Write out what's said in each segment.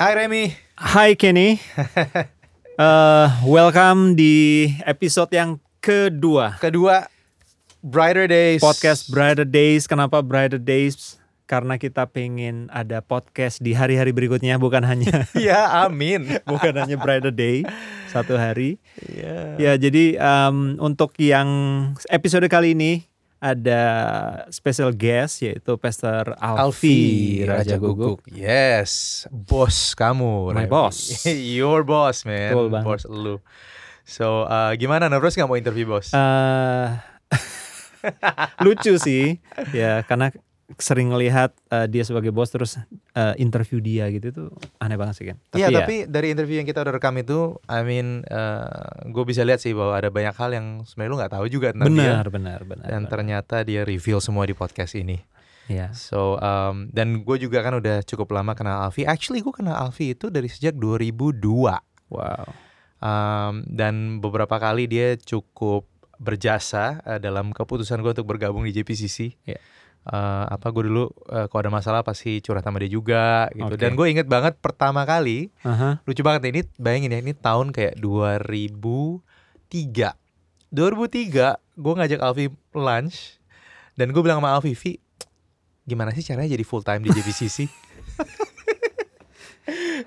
Hai Remy. Hai Kenny. uh, welcome di episode yang kedua. Kedua Brighter Days. Podcast Brighter Days. Kenapa Brighter Days? Karena kita pengen ada podcast di hari-hari berikutnya bukan hanya ya amin bukan hanya Brighter Day satu hari ya ya jadi um, untuk yang episode kali ini ada special guest yaitu Pastor Alfi, Raja Guguk. Yes, bos kamu. My Remy. boss. Your boss, man. Betul banget. Bos lu. So, uh, gimana nervous nggak mau interview bos? Eh, lucu sih ya karena sering ngelihat uh, dia sebagai bos terus uh, interview dia gitu tuh aneh banget sih kan Iya, ya, tapi dari interview yang kita udah rekam itu, I mean, gue bisa lihat sih bahwa ada banyak hal yang sebenarnya lu nggak tahu juga tentang benar dia. benar benar Dan benar. ternyata dia reveal semua di podcast ini. ya So, um, dan gue juga kan udah cukup lama kenal Alfi. Actually, gue kenal Alfi itu dari sejak 2002. wow Um, dan beberapa kali dia cukup berjasa uh, dalam keputusan gue untuk bergabung di JPCC. Iya. Uh, apa gue dulu uh, kalau ada masalah pasti curhat sama dia juga gitu. Oke. Dan gue inget banget pertama kali Aha. lucu banget ini bayangin ya ini tahun kayak 2003. 2003 gue ngajak Alfi lunch dan gue bilang sama Alfi, Vi, gimana sih caranya jadi full time di JPCC?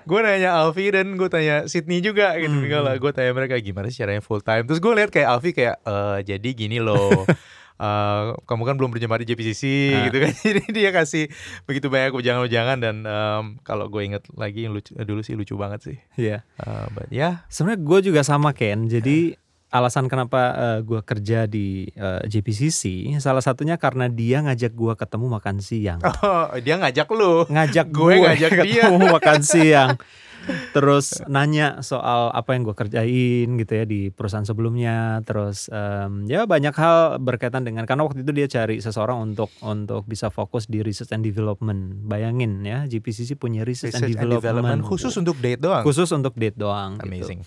gue nanya Alfi dan gue tanya Sydney juga gitu Hmm. gue tanya mereka gimana sih caranya full time terus gue lihat kayak Alfi kayak "Eh, jadi gini loh eh, kamu kan belum berjemaah di JPCC Ah. gitu kan. Jadi dia kasih begitu banyak ujangan-ujangan dan em, kalau gue inget lagi yang lucu, dulu sih lucu banget sih. Ya Eh, but ya. Sebenarnya gue juga sama Ken. Jadi alasan kenapa uh, gue kerja di uh, JPCC salah satunya karena dia ngajak gue ketemu makan siang. Oh, dia ngajak lu. Ngajak Gue gue ngajak dia. ketemu makan siang terus nanya soal apa yang gue kerjain gitu ya di perusahaan sebelumnya. Terus em, ya banyak hal berkaitan dengan karena waktu itu dia cari seseorang untuk untuk bisa fokus di research and development. Bayangin ya GPCC punya research, Research and, development, khusus untuk date doang? Khusus untuk date doang gitu. amazing.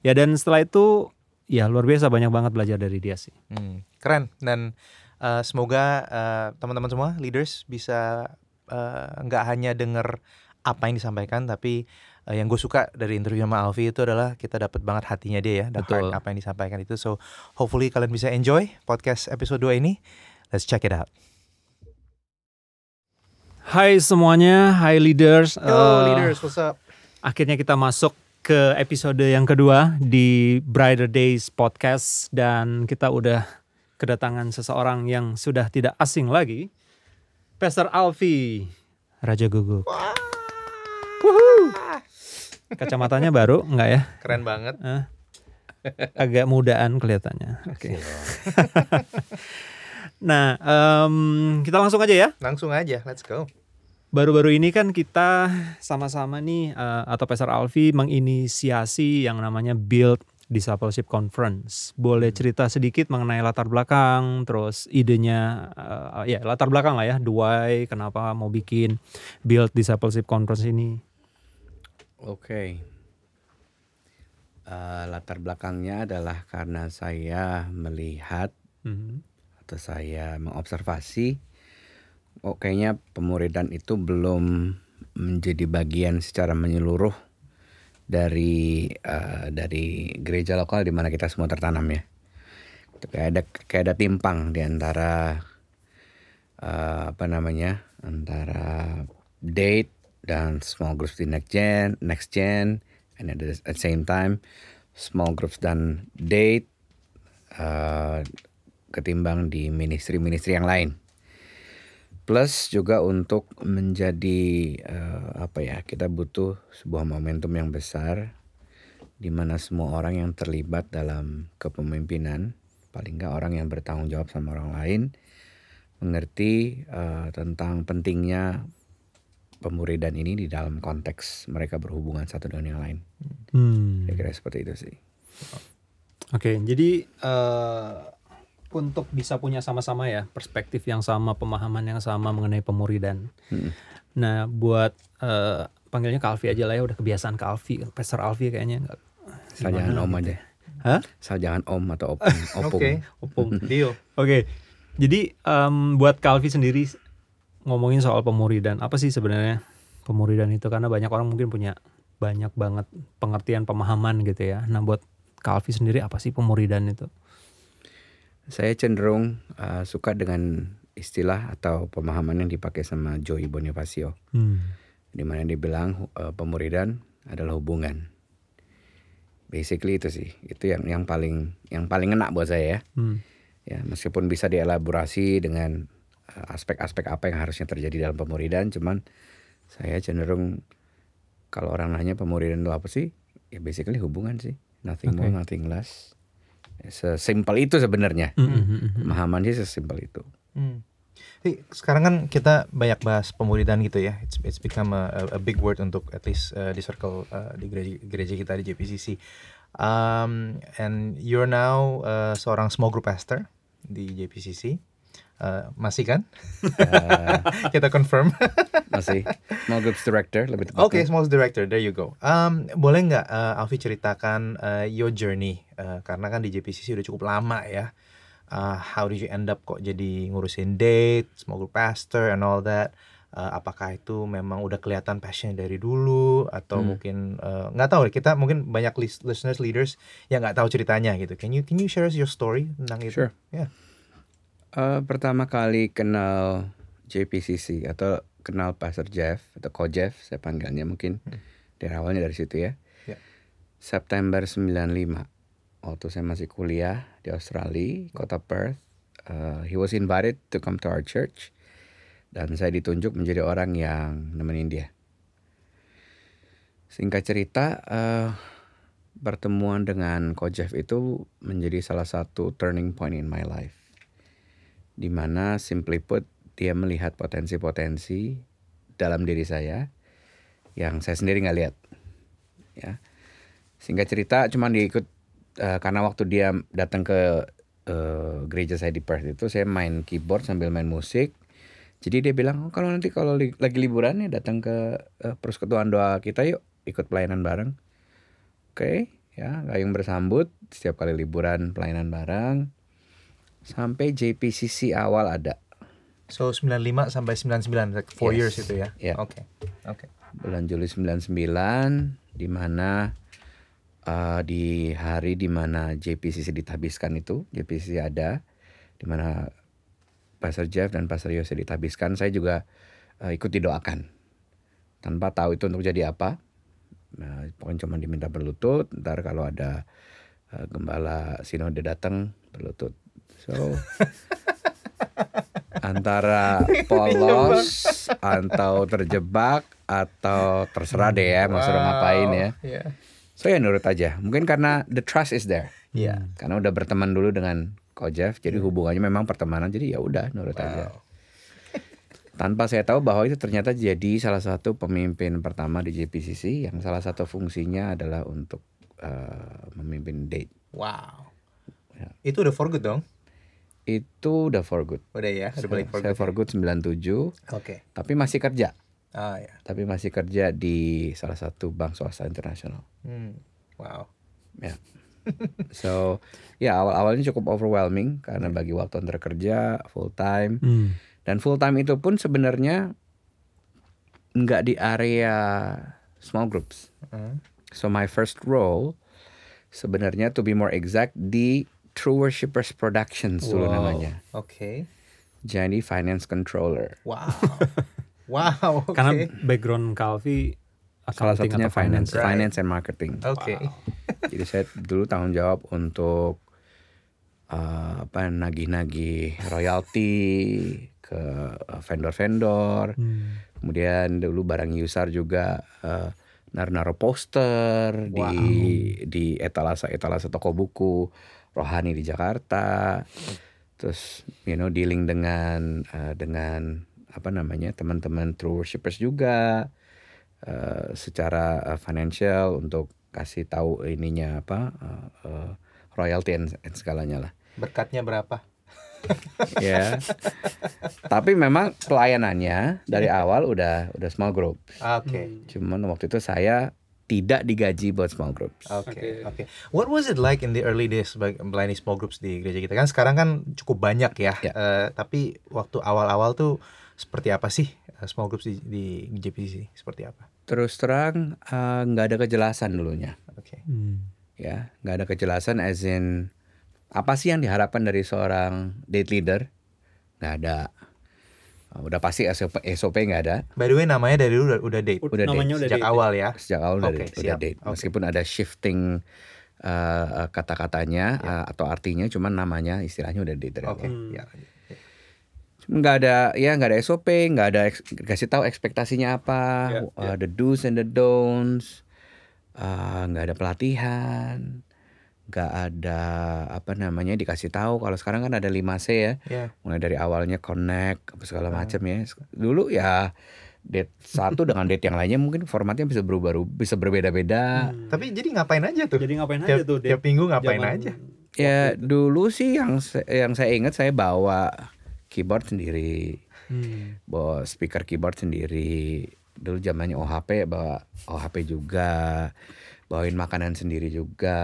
Ya dan setelah itu ya luar biasa banyak banget belajar dari dia sih. Hmm, keren. Dan uh, semoga uh, teman-teman semua leaders bisa uh, nggak hanya denger apa yang disampaikan tapi uh, yang gue suka dari interview sama Alfi itu adalah kita dapat banget hatinya dia ya, the Betul. heart apa yang disampaikan itu. So hopefully kalian bisa enjoy podcast episode 2 ini. Let's check it out. Hai semuanya Hai leaders Yo Eh, leaders, what's up? Akhirnya kita masuk ke episode yang kedua di Brighter Days podcast dan kita udah kedatangan seseorang yang sudah tidak asing lagi, Pastor Alfi Raja Gugu. Kacamatanya baru nggak ya? Keren banget. Eh, agak mudaan kelihatannya. Oke. nah, em, kita langsung aja ya. Langsung aja, let's go. Baru-baru ini kan kita sama-sama nih eh, atau Pastor Alfi menginisiasi yang namanya Build Discipleship Conference. Boleh cerita sedikit mengenai latar belakang, terus idenya eh, ya latar belakang lah ya, the why, kenapa mau bikin Build Discipleship Conference ini? Oke. Eh, latar belakangnya adalah karena saya melihat Mhm. atau saya mengobservasi, oh kayaknya pemuridan itu belum menjadi bagian secara menyeluruh dari eh, dari gereja lokal di mana kita semua tertanam ya. Itu Kayak ada kayak ada timpang di antara eh, apa namanya antara date dan small groups di next gen, next gen, and at the, same time small groups dan date eh, ketimbang di ministry-ministry yang lain. Plus juga untuk menjadi eh, apa ya kita butuh sebuah momentum yang besar di mana semua orang yang terlibat dalam kepemimpinan paling nggak orang yang bertanggung jawab sama orang lain mengerti eh, tentang pentingnya pemuridan ini di dalam konteks mereka berhubungan satu dengan yang lain. Hmm. Saya kira seperti itu sih. Oke, jadi eh, untuk bisa punya sama-sama ya perspektif yang sama, pemahaman yang sama mengenai pemuridan. Hmm. Nah, buat eh, panggilnya Kalvi aja lah ya, udah kebiasaan Kalvi, Pastor Alfi kayaknya nggak. Asal gimana jangan om gitu aja. Hah? Jangan om atau opung. opung. Oke, Opung. deal. Oke, jadi em, buat Kalvi sendiri ngomongin soal pemuridan, apa sih sebenarnya pemuridan itu? Karena banyak orang mungkin punya banyak banget pengertian pemahaman gitu ya. Nah buat Kak Alfi sendiri apa sih pemuridan itu? Saya cenderung uh, suka dengan istilah atau pemahaman yang dipakai sama Joey Bonifacio. Hmm. Di mana dia bilang uh, pemuridan adalah hubungan. Basically itu sih, itu yang yang paling yang paling enak buat saya ya. Hmm. Ya, meskipun bisa dielaborasi dengan aspek-aspek apa yang harusnya terjadi dalam pemuridan, cuman saya cenderung kalau orang nanya pemuridan itu apa sih? Ya basically hubungan sih. Nothing more, Oke. nothing less. Sesimpel itu sebenarnya. Hmm, hmm, hmm, hmm. Pemahaman sih sesimpel itu. Hmm. Jadi, sekarang kan kita banyak bahas pemuridan gitu ya. It's it's become a, a- a big word untuk at least uh, di circle uh, di gereja, gereja kita di JPCC. Um, and you're now uh, seorang small group pastor di JPCC. Uh, masih kan? Uh, kita confirm. masih small groups director lebih Oke, tepatnya. small director, there you go. Um, boleh nggak uh, Alfi ceritakan uh, your journey? Uh, karena kan di JPCC udah cukup lama ya. Uh, how did you end up kok jadi ngurusin date, small group pastor and all that? Uh, apakah itu memang udah kelihatan passion dari dulu atau Hmm. mungkin uh, nggak tahu deh, kita mungkin banyak lis- listeners leaders yang nggak tahu ceritanya gitu. Can you can you share us your story tentang itu? Sure. Yeah. Eh, pertama kali kenal JPCC atau kenal Pastor Jeff atau Ko Jeff saya panggilnya mungkin dari awalnya dari situ ya. Ya. September 95 waktu saya masih kuliah di Australia, kota Perth. eh, he was invited to come to our church dan saya ditunjuk menjadi orang yang nemenin dia. Singkat cerita, eh, pertemuan dengan Ko Jeff itu menjadi salah satu turning point in my life di mana simply put dia melihat potensi-potensi dalam diri saya yang saya sendiri nggak lihat ya. Singkat cerita cuman diikut eh, karena waktu dia datang ke eh, gereja saya di Perth itu saya main keyboard sambil main musik. Jadi dia bilang oh, kalau nanti kalau li- lagi liburan ya datang ke eh, persekutuan doa kita yuk ikut pelayanan bareng. Oke ya gayung bersambut setiap kali liburan pelayanan bareng sampai JPCC awal ada So 95 sampai 99 like 4 Yes. years itu ya. Yeah. Oke. Oke. bulan Juli 99 di mana uh, di hari di mana JPCC ditabiskan itu JPCC ada di mana Pastor Jeff dan Pastor Yose ditabiskan saya juga uh, ikut didoakan tanpa tahu itu untuk jadi apa nah, pokoknya cuma diminta berlutut ntar kalau ada uh, gembala sinode datang berlutut so antara polos atau terjebak atau terserah deh ya mau suruh ngapain ya so ya nurut aja mungkin karena the trust is there Iya. karena udah berteman dulu dengan Ko Jeff jadi hubungannya memang pertemanan jadi ya udah nurut aja Wow. tanpa saya tahu bahwa itu ternyata jadi salah satu pemimpin pertama di JPCC yang salah satu fungsinya adalah untuk uh, memimpin date Wow. Ya. Itu udah for good dong? Itu udah for good Udah ya, udah balik for saya good. for good 97 Oke. tapi masih kerja Ah ya. tapi masih kerja di salah satu bank swasta internasional Hmm. Wow. ya so ya awal awalnya cukup overwhelming karena bagi waktu antara kerja full time Hmm. dan full time itu pun sebenarnya nggak di area small groups Hmm. so my first role sebenarnya to be more exact di True Worshippers Productions dulu Wow. namanya Oke. jadi finance controller Wow. wow. Oke. Karena background Kalvi salah satunya atau finance Right. finance and marketing Oke. Jadi saya dulu tanggung jawab untuk uh, apa nagih-nagih royalti ke uh, vendor-vendor. Hmm. Kemudian dulu barang Yusar juga uh, naruh-naruh poster di di etalase-etalase toko buku rohani di Jakarta. Terus you know dealing dengan uh, dengan apa namanya teman-teman true worshippers juga uh, secara uh, financial untuk kasih tahu ininya apa uh, uh, royalty and, and segalanya lah Berkatnya berapa? ya tapi memang pelayanannya dari awal udah udah small group Ah, Oke. cuman waktu itu saya tidak digaji buat small groups Oke, oke. What was it like in the early days melayani small groups di gereja kita? Kan sekarang kan cukup banyak ya. Ya. Eh, tapi waktu awal-awal tuh seperti apa sih uh, small groups di, di JPC seperti apa? Terus terang eh, nggak ada kejelasan dulunya, Oke. Hmm. ya nggak ada kejelasan as in apa sih yang diharapkan dari seorang date leader? Nggak ada. Uh, Udah pasti SOP, SOP nggak ada By the way namanya dari dulu udah, udah date Udah namanya udah sejak date. awal ya. sejak awal dari udah siap. date. Oke. Meskipun ada shifting uh, kata-katanya uh, atau artinya, cuman namanya istilahnya udah date dari Oke. awal. Hmm. Ya. nggak ada ya nggak ada SOP nggak ada kasih tahu ekspektasinya apa Ya, uh, the do's and the don'ts uh, nggak ada pelatihan nggak ada apa namanya dikasih tahu kalau sekarang kan ada 5 C ya Ya. mulai dari awalnya connect apa segala Ah. macam ya dulu ya date satu dengan date yang lainnya mungkin formatnya bisa berubah bisa berbeda-beda Hmm. Tapi jadi ngapain aja tuh? jadi ngapain tiap, aja tuh tiap minggu ngapain aja? ya itu? dulu sih yang yang saya ingat saya bawa keyboard sendiri Hmm. bawa speaker keyboard sendiri dulu zamannya OHP bawa OHP juga bawain makanan sendiri juga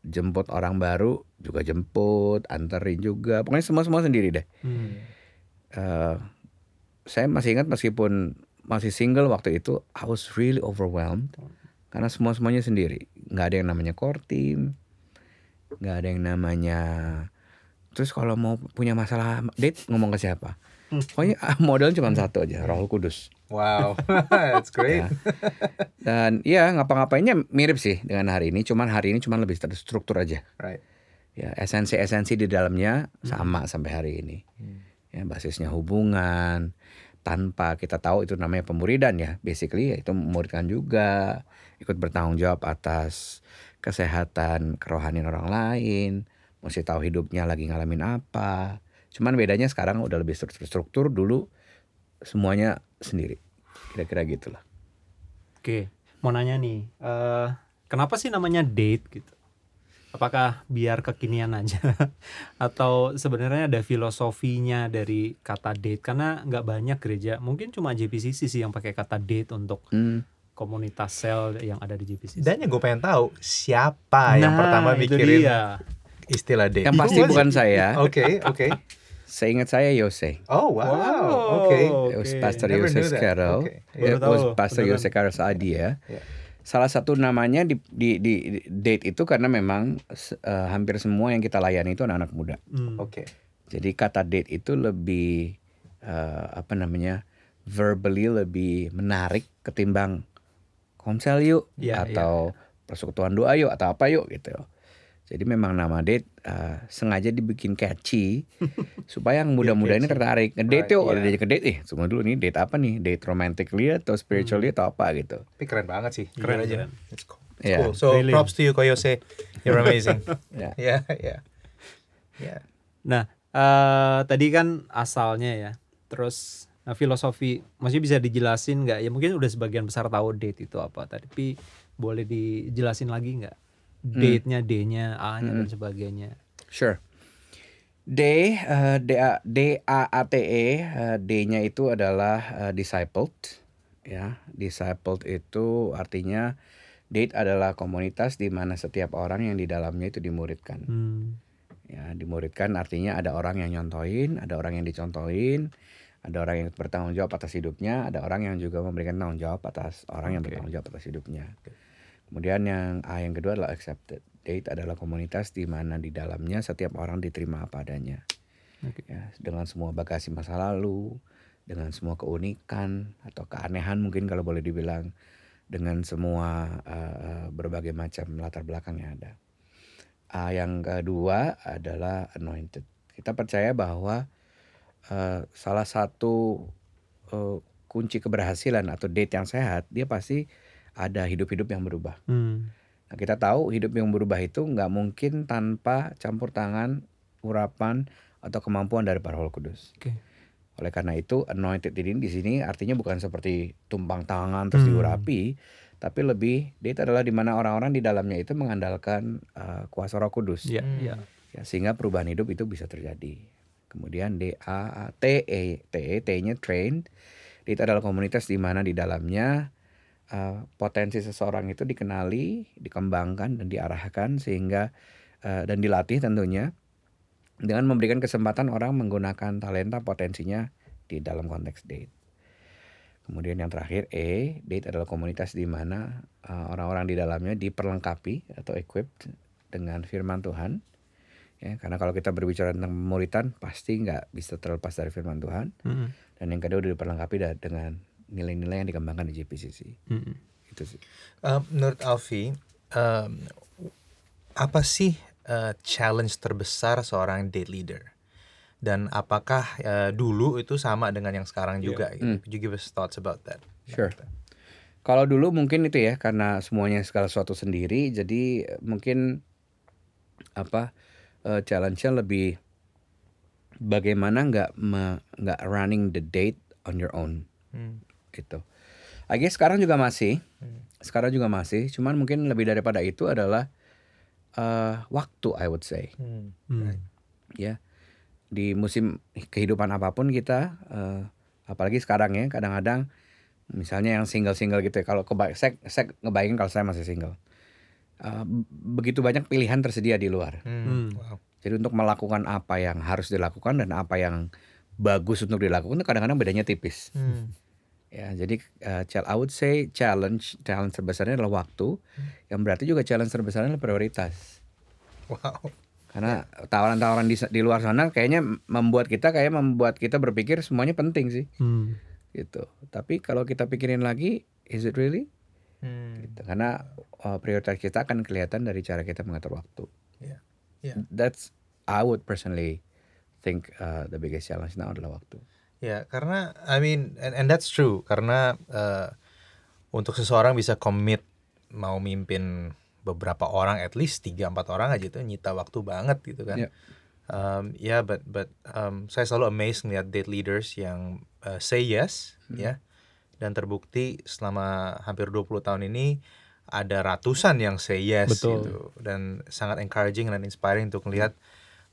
jemput orang baru juga jemput anterin juga pokoknya semua semua sendiri deh Hmm. Eh, saya masih ingat meskipun masih single waktu itu I was really overwhelmed karena semua semuanya sendiri nggak ada yang namanya core team nggak ada yang namanya terus kalau mau punya masalah date ngomong ke siapa Hmm. pokoknya ah, modalnya cuma satu aja Roh Kudus Wow, that's great. Ya. dan ya ngapa-ngapainnya mirip sih dengan hari ini cuman hari ini cuman lebih terstruktur aja Right. ya esensi-esensi di dalamnya sama sampai hari ini Hmm. ya basisnya hubungan tanpa kita tahu itu namanya pemuridan ya basically ya itu memuridkan juga ikut bertanggung jawab atas kesehatan kerohanian orang lain mesti tahu hidupnya lagi ngalamin apa cuman bedanya sekarang udah lebih struktur-struktur dulu semuanya sendiri kira-kira gitulah Oke, mau nanya nih, eh kenapa sih namanya date gitu? Apakah biar kekinian aja, atau sebenarnya ada filosofinya dari kata date? Karena nggak banyak gereja, mungkin cuma JPCC sih yang pakai kata date untuk Hmm, komunitas sel yang ada di JPCC. Dan yang gue pengen tahu siapa yang Nah, pertama itu mikirin dia. istilah date. yang pasti bukan saya Oke, oke. Seingat saya Yose Oh wow, Wow, oke. It was. Pastor Never Yose. Carroll. Okay. Baru It was Pastor beneran. Yose Carroll's idea. Ya. Salah satu namanya di, di, di di date itu karena memang eh, hampir semua yang kita layani itu anak-anak muda. Hmm. Oke. Jadi kata date itu lebih eh, apa namanya verbally lebih menarik ketimbang komsel yuk Iya, atau persekutuan doa yuk atau apa yuk gitu. Jadi memang nama date eh, sengaja dibikin catchy supaya yang muda-muda ini tertarik. Ngedate Right, yuk, iya. udah diajak ke date eh semua dulu nih date apa nih? Date romantically atau spiritually atau apa gitu. Tapi keren banget sih. Keren, Jujur aja. keren. It's cool. It's Yeah. cool. So Really. props to you Koyose. You're amazing. Ya. yeah, yeah. Yeah. Nah, eh tadi kan asalnya ya. Terus nah, filosofi, maksudnya bisa dijelasin nggak? Ya mungkin udah sebagian besar tahu date itu apa. Tapi boleh dijelasin lagi nggak? Date-nya, D-nya, A-nya dan sebagainya. Sure. D eh, D A D A A T E eh, D-nya itu adalah eh, discipled ya. Discipled itu artinya date adalah komunitas di mana setiap orang yang di dalamnya itu dimuridkan. Hmm. Ya, dimuridkan artinya ada orang yang nyontoin, ada orang yang dicontohin, ada orang yang bertanggung jawab atas hidupnya, ada orang yang juga memberikan tanggung jawab atas orang yang Oke. bertanggung jawab atas hidupnya. Kemudian yang A yang kedua adalah accepted. Date adalah komunitas di mana di dalamnya setiap orang diterima apa adanya. Oke. Ya, dengan semua bagasi masa lalu, dengan semua keunikan atau keanehan mungkin kalau boleh dibilang, dengan semua eh, berbagai macam latar belakang yang ada. A yang kedua adalah anointed. Kita percaya bahwa eh, salah satu eh, kunci keberhasilan atau date yang sehat, dia pasti ada hidup-hidup yang berubah. Hmm. Nah, kita tahu hidup yang berubah itu nggak mungkin tanpa campur tangan, urapan, atau kemampuan dari para Roh Kudus. Oke. Oleh karena itu, anointed ini di sini artinya bukan seperti tumpang tangan terus Hmm. diurapi, tapi lebih dia adalah di mana orang-orang di dalamnya itu mengandalkan uh, kuasa Roh Kudus. Iya, Hmm. iya. Ya, sehingga perubahan hidup itu bisa terjadi. Kemudian D A A T E T E T-nya trained. Itu adalah komunitas di mana di dalamnya uh, potensi seseorang itu dikenali, dikembangkan dan diarahkan sehingga uh, dan dilatih tentunya dengan memberikan kesempatan orang menggunakan talenta potensinya di dalam konteks date. Kemudian yang terakhir E, date adalah komunitas di mana uh, orang-orang di dalamnya diperlengkapi atau equipped dengan firman Tuhan. Ya, karena kalau kita berbicara tentang pemuritan pasti nggak bisa terlepas dari firman Tuhan. Mm-mm. Dan yang kedua diperlengkapi dengan nilai-nilai yang dikembangkan di JPCC. Mm-mm. Itu sih. Eh, menurut Alfi, em, apa sih eh, challenge terbesar seorang date leader? Dan apakah eh, dulu itu sama dengan yang sekarang juga? Gitu? Hmm. Could you give us thoughts about that? Sure. Kalau dulu mungkin itu ya karena semuanya segala sesuatu sendiri, jadi mungkin apa eh, challenge-nya lebih bagaimana nggak nggak running the date on your own Hmm. Gitu. I guess sekarang juga masih, Hmm. sekarang juga masih, cuman mungkin lebih daripada itu adalah eh, waktu I would say Hmm. Mm. ya di musim kehidupan apa pun kita eh, apalagi sekarang ya kadang-kadang misalnya yang single-single gitu ya kalau keba saya, saya ngebayangin kalau saya masih single Eh, begitu banyak pilihan tersedia di luar Hmm. Hmm. Wow. jadi untuk melakukan apa yang harus dilakukan dan apa yang bagus untuk dilakukan itu kadang-kadang bedanya tipis Hmm. Ya jadi chal- I would say challenge challenge terbesarnya adalah waktu yang berarti juga challenge terbesarnya adalah prioritas Wow. karena tawaran-tawaran di, di luar sana kayaknya membuat kita kayak membuat kita berpikir semuanya penting sih Mm. gitu. Tapi kalau kita pikirin lagi, is it really? Hmm. Gitu. Karena uh, prioritas kita akan kelihatan dari cara kita mengatur waktu. Iya. Iya. That's I would personally think uh, the biggest challenge now adalah waktu. Ya, karena I mean and, and that's true karena eh, untuk seseorang bisa commit mau mimpin beberapa orang at least tiga empat orang aja itu nyita waktu banget gitu kan. Iya. Um, ya, but but um, saya selalu amazed ngeliat date leaders yang eh, say yes ya dan terbukti selama hampir 20 tahun ini ada ratusan yang say yes Betul. gitu dan sangat encouraging dan inspiring untuk melihat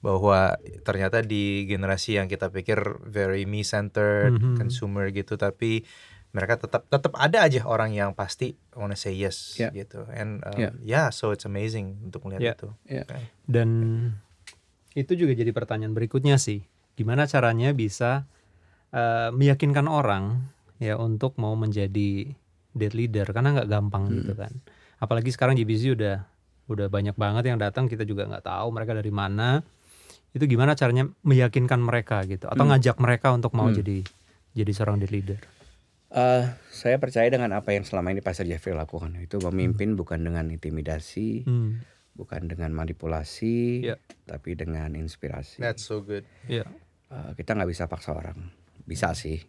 bahwa ternyata di generasi yang kita pikir very me centered Mhm. consumer gitu tapi mereka tetap tetap ada aja orang yang pasti wanna say yes Yeah. gitu and um, Yeah. yeah so it's amazing untuk melihat Yeah. itu Yeah. Okay. Dan itu juga jadi pertanyaan berikutnya sih, gimana caranya bisa eh, meyakinkan orang ya untuk mau menjadi date leader karena nggak gampang gitu kan. Apalagi sekarang GBC udah udah banyak banget yang datang kita juga nggak tahu mereka dari mana. Itu gimana caranya meyakinkan mereka gitu atau Hmm. ngajak mereka untuk mau Hmm. jadi jadi seorang leader. Uh, saya percaya dengan apa yang selama ini Pastor Jeffrey lakukan itu memimpin bukan dengan intimidasi, Hmm. bukan dengan manipulasi, Yeah. tapi dengan inspirasi. that's so good Iya. Uh, kita nggak bisa paksa orang, bisa sih.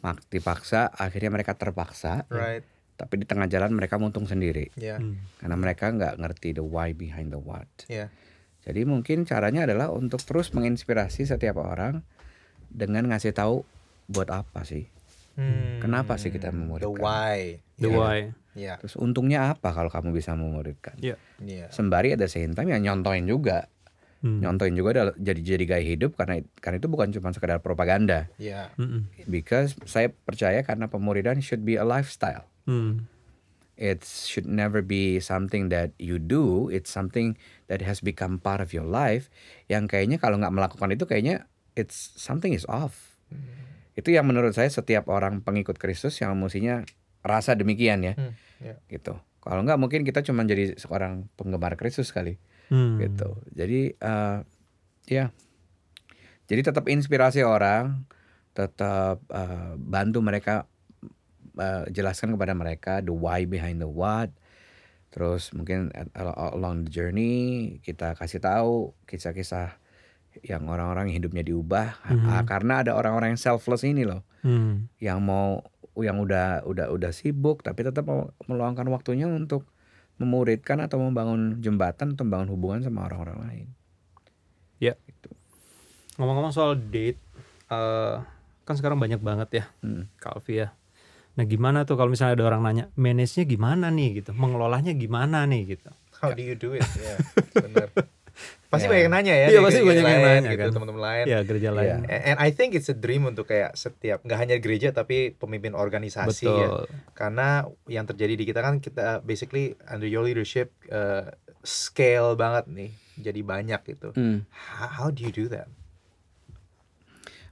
Mak dipaksa, akhirnya mereka terpaksa. right Tapi di tengah jalan mereka muntung sendiri, ya Hmm. karena mereka nggak ngerti the why behind the what. ya Jadi mungkin caranya adalah untuk terus menginspirasi setiap orang dengan ngasih tahu buat apa sih. Hmm. Kenapa sih kita the memuridkan? why The why. ya Terus untungnya apa kalau kamu bisa memuridkan? Iya. ya Sembari ada same time ya nyontoin juga, Hmm. nyontoin juga adalah jadi jadi gaya hidup karena karena itu bukan cuma sekedar propaganda. ya Mm-mm. Because saya percaya karena pemuridan should be a lifestyle. Hmm. It should never be something that you do. It's something that has become part of your life. Yang kayaknya kalau nggak melakukan itu kayaknya it's something is off. Itu yang menurut saya setiap orang pengikut Kristus yang mestinya rasa demikian ya, Hmm, ya. gitu. Kalau nggak mungkin kita cuma jadi seorang penggemar Kristus kali, Hmm. gitu. Jadi eh, ya, jadi tetap inspirasi orang, tetap eh, bantu mereka eh, jelaskan kepada mereka the why behind the what. Terus mungkin along the journey kita kasih tahu kisah-kisah yang orang-orang hidupnya diubah Mhm. Ah, karena ada orang-orang yang selfless ini loh Hmm. yang mau yang udah udah udah sibuk tapi tetap mau meluangkan waktunya untuk memuridkan atau membangun jembatan atau membangun hubungan sama orang-orang lain. Ngomong-ngomong soal date, eh, kan sekarang banyak banget ya, Hmm. Kak Alfi ya. Nah gimana tuh kalau misalnya ada orang nanya, manage-nya gimana nih gitu, mengelolanya gimana nih gitu. how do you do it ya benar pasti Ya. banyak yang nanya ya Iya, pasti banyak yang lain nanya gitu, kan. teman-teman lain Ya gereja Iya. lain. And and I think it's a dream untuk kayak setiap nggak hanya gereja tapi pemimpin organisasi ya. Betul. Karena yang terjadi di kita kan kita basically under your leadership uh, scale banget nih, jadi banyak gitu. Hmm. How, how do you do that?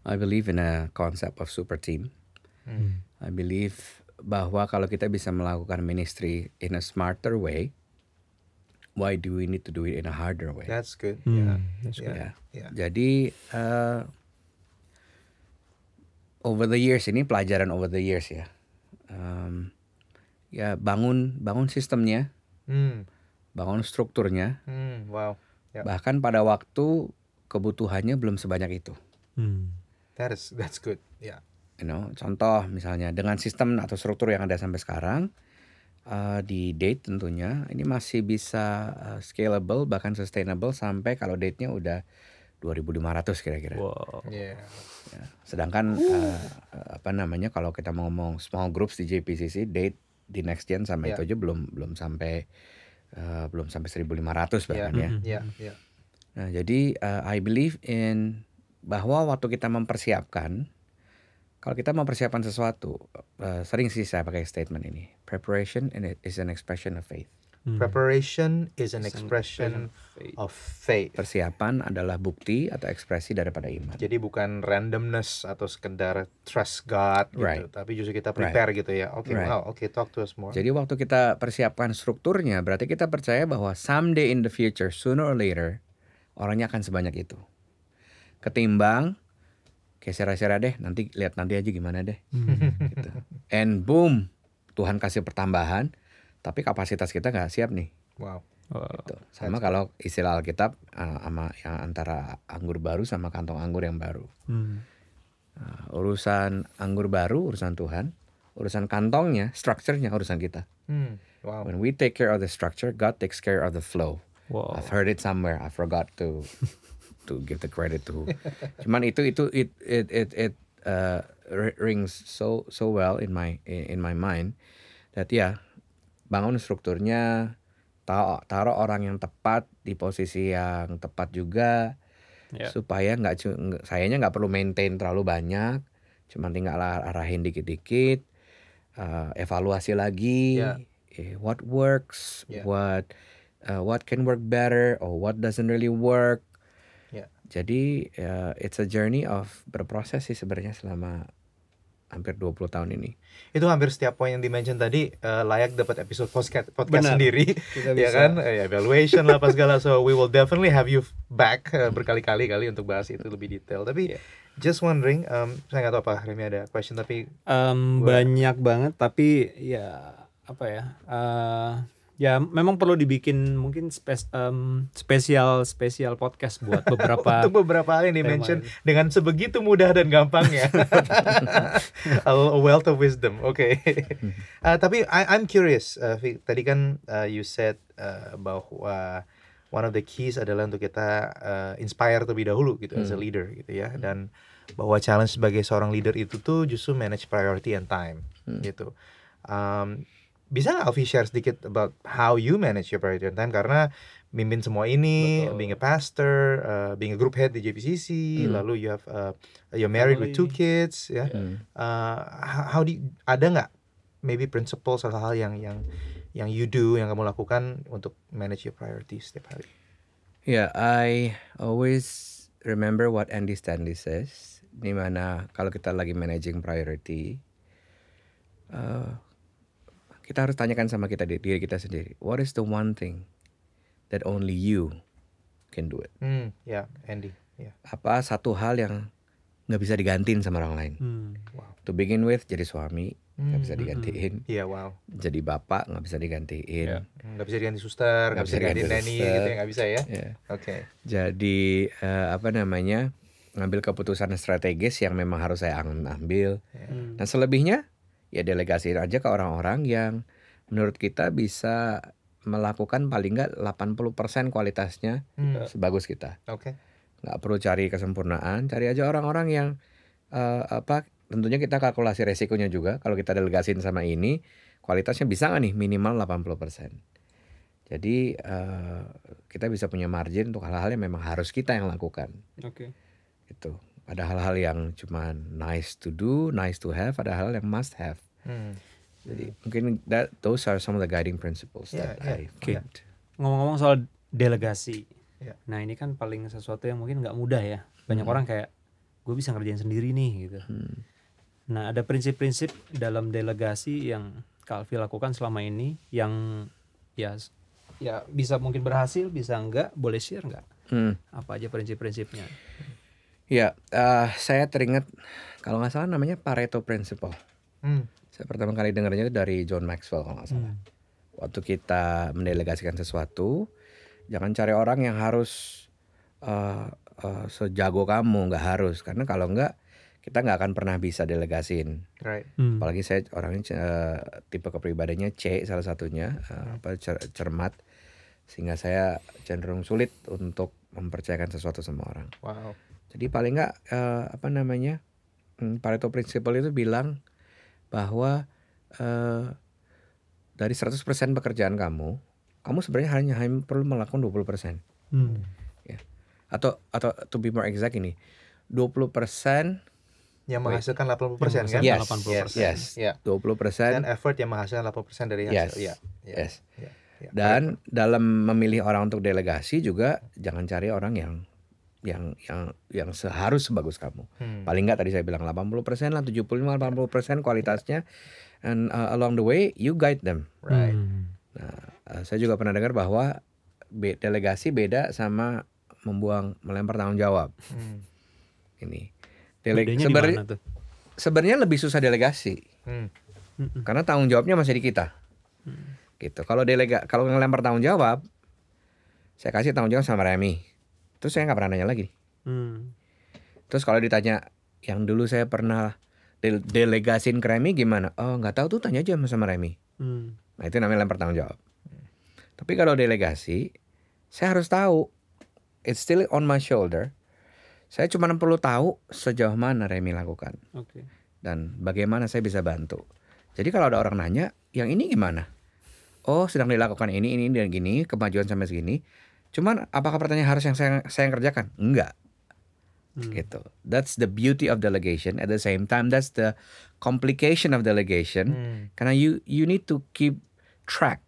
I believe in a concept of super team. Hmm. I believe bahwa kalau kita bisa melakukan ministry in a smarter way, why do we need to do it in a harder way? That's good. Hmm, Yeah. that's good. Yeah. Ya. Yeah. Jadi uh, over the years ini pelajaran over the years ya. Um, ya bangun bangun sistemnya, Hmm. bangun strukturnya. Hmm. Wow. Yeah. Bahkan pada waktu kebutuhannya belum sebanyak itu. Hmm. That is that's good. Yeah. You know, contoh misalnya dengan sistem atau struktur yang ada sampai sekarang uh, di date tentunya ini masih bisa uh, scalable bahkan sustainable sampai kalau date-nya udah 2500 kira-kira. Wow. Yeah. Ya, Sedangkan uh, apa namanya kalau kita mau ngomong small groups di JPCC date di next gen sama Ya. itu aja belum belum sampai uh, belum sampai 1500 Yeah. bahkan ya. Yeah. Yeah. Nah, jadi uh, I believe in bahwa waktu kita mempersiapkan kalau kita mempersiapkan sesuatu uh, sering sih saya pakai statement ini. Preparation is an expression of faith. Hmm. Preparation is an expression of faith. Persiapan adalah bukti atau ekspresi daripada iman. Jadi bukan randomness atau sekedar trust God gitu, Right. tapi justru kita prepare gitu ya. Oke, Right. wow, oke talk to us more. Jadi waktu kita persiapkan strukturnya, berarti kita percaya bahwa someday in the future, sooner or later, orangnya akan sebanyak itu. Ketimbang, kayak sera-sera deh, nanti lihat nanti aja gimana deh. Gitu. And boom, Tuhan kasih pertambahan, tapi kapasitas kita nggak siap nih. wow. Wow. Gitu. Sama kalau istilah Alkitab uh, sama yang antara anggur baru sama kantong anggur yang baru. Hmm. Uh, urusan anggur baru urusan Tuhan, urusan kantongnya, structure-nya urusan kita. Hmm. Wow. When we take care of the structure, God takes care of the flow. Wow. I've heard it somewhere. I forgot to to give the credit to. Cuman itu itu it it it, it uh, ri- rings so so well in my in, my mind that ya bangun strukturnya, taruh taruh orang yang tepat di posisi yang tepat juga Ya. supaya nggak sayanya nggak perlu maintain terlalu banyak, cuman tinggal ar- arahin dikit-dikit, uh, evaluasi lagi, Ya. eh, what works, Ya. what uh, what can work better, or what doesn't really work. Jadi uh, it's a journey of berproses sih sebenarnya selama hampir 20 tahun ini. Itu hampir setiap poin yang dimention tadi eh, layak dapat episode podcast podcast Benar. sendiri. Kita ya kan Eh, evaluation lah apa segala so we will definitely have you back eh, berkali-kali kali untuk bahas itu lebih detail tapi Yeah. just wondering um, saya nggak tahu apa Remy ada question tapi Em, Gua- banyak banget tapi ya apa ya eh, ya memang perlu dibikin mungkin spes, em, spesial spesial podcast buat beberapa untuk beberapa hal yang dimention ini. dengan sebegitu mudah dan gampangnya a a wealth of wisdom oke Uh, tapi I, I'm curious uh, tadi kan uh, you said uh, bahwa one of the keys adalah untuk kita uh, inspire terlebih dahulu gitu as a Hmm. leader gitu ya dan bahwa challenge sebagai seorang leader itu tuh justru manage priority and time Hmm. gitu um, bisa nggak Alfi share sedikit about how you manage your priority and time karena mimpin semua ini Betul. being a pastor uh, being a group head di JPCC Hmm. lalu you have uh, you're married with two Family. kids ya Hmm. uh, how, how do you- ada nggak maybe principles atau hal yang yang yang you do yang kamu lakukan untuk manage your priorities setiap hari Yeah, I always remember what Andy Stanley says. Di mana kalau kita lagi managing priority, uh, kita harus tanyakan sama kita di- diri kita sendiri. What is the one thing that only you can do it? hmm ya Andy ya Apa satu hal yang nggak bisa digantiin sama orang lain? Hmm. To begin with, jadi suami nggak bisa Hmm, digantiin. iya wow Jadi bapak nggak bisa digantiin. Ya. nggak bisa diganti suster nggak bisa diganti nanny gitu ya nggak bisa ya Ya. oke Jadi eh, apa namanya ngambil keputusan strategis yang memang harus saya am- ambil. Hmm. Dan selebihnya ya delegasiin aja ke orang-orang yang menurut kita bisa melakukan paling nggak 80% kualitasnya Hmm, sebagus kita. oke Nggak perlu cari kesempurnaan, cari aja orang-orang yang eh, apa tentunya kita kalkulasi resikonya juga kalau kita delegasiin sama ini kualitasnya bisa nggak nih minimal 80%. Jadi eh, kita bisa punya margin untuk hal-hal yang memang harus kita yang lakukan Oke. gitu. Ada hal-hal yang cuma nice to do, nice to have, ada hal yang must have. Hmm, Jadi mungkin that those are some of the guiding principles Yeah, that yeah. I find. Ngomong-ngomong soal delegasi. Ya. Nah, ini kan paling sesuatu yang mungkin nggak mudah ya. Banyak Hmm. orang kayak gue bisa ngerjain sendiri nih gitu. Hmm. Nah ada prinsip-prinsip dalam delegasi yang Kak Alfi lakukan selama ini yang ya ya bisa mungkin berhasil bisa enggak boleh share nggak Hmm. apa aja prinsip-prinsipnya Ya, eh, saya teringat kalau nggak salah namanya Pareto Principle. Hmm. Saya pertama kali dengarnya itu dari John Maxwell kalau nggak salah. Waktu kita mendelegasikan sesuatu, jangan cari orang yang harus eh, eh, sejago kamu, nggak harus. Karena kalau nggak, kita nggak akan pernah bisa delegasiin. Right. Hmm. Apalagi saya orangnya eh, tipe kepribadiannya C salah satunya, eh, apa cer- cermat, sehingga saya cenderung sulit untuk mempercayakan sesuatu sama orang. Wow. Jadi paling nggak eh, apa namanya hmm, Pareto Principle itu bilang bahwa eh, dari 100% pekerjaan kamu, kamu sebenarnya hanya, hanya perlu melakukan 20%. Hmm. Atau atau to be more exact ini, 20% Yang menghasilkan 80% Yang kan? Yes, 80%. yes. Ya. 20% Dan effort yang menghasilkan 80% dari Yes. hasil. Iya. Iya. yes. Iya. Iya. Dan dalam memilih orang untuk delegasi juga jangan cari orang yang yang yang yang seharus sebagus kamu. Hmm. Paling nggak tadi saya bilang 80% lah 75 80% kualitasnya and uh, along the way you guide them. Right. Hmm. Uh, saya juga pernah dengar bahwa be- delegasi beda sama membuang melempar tanggung jawab. Hmm. Ini sebenarnya sebenarnya lebih susah delegasi Hmm. Karena tanggung jawabnya masih di kita. Gitu. Kalau delega kalau ngelempar tanggung jawab saya kasih tanggung jawab sama Remy. Terus saya nggak pernah nanya lagi. Hmm. Terus kalau ditanya yang dulu saya pernah del- delegasin ke Remy gimana? Oh nggak tahu tuh tanya aja sama- sama Remy. Hmm. Nah itu namanya lempar tanggung jawab. Tapi kalau delegasi, saya harus tahu. It's still on my shoulder. Saya cuma perlu tahu sejauh mana Remy lakukan Oke. dan bagaimana saya bisa bantu. Jadi kalau ada orang nanya, yang ini gimana? Oh sedang dilakukan ini, ini dan gini, kemajuan sampai segini. Cuman apakah pertanyaan harus yang saya saya yang kerjakan? Enggak Hmm. gitu. That's the beauty of delegation. At the same time, that's the complication of delegation. Hmm. Karena you you need to keep track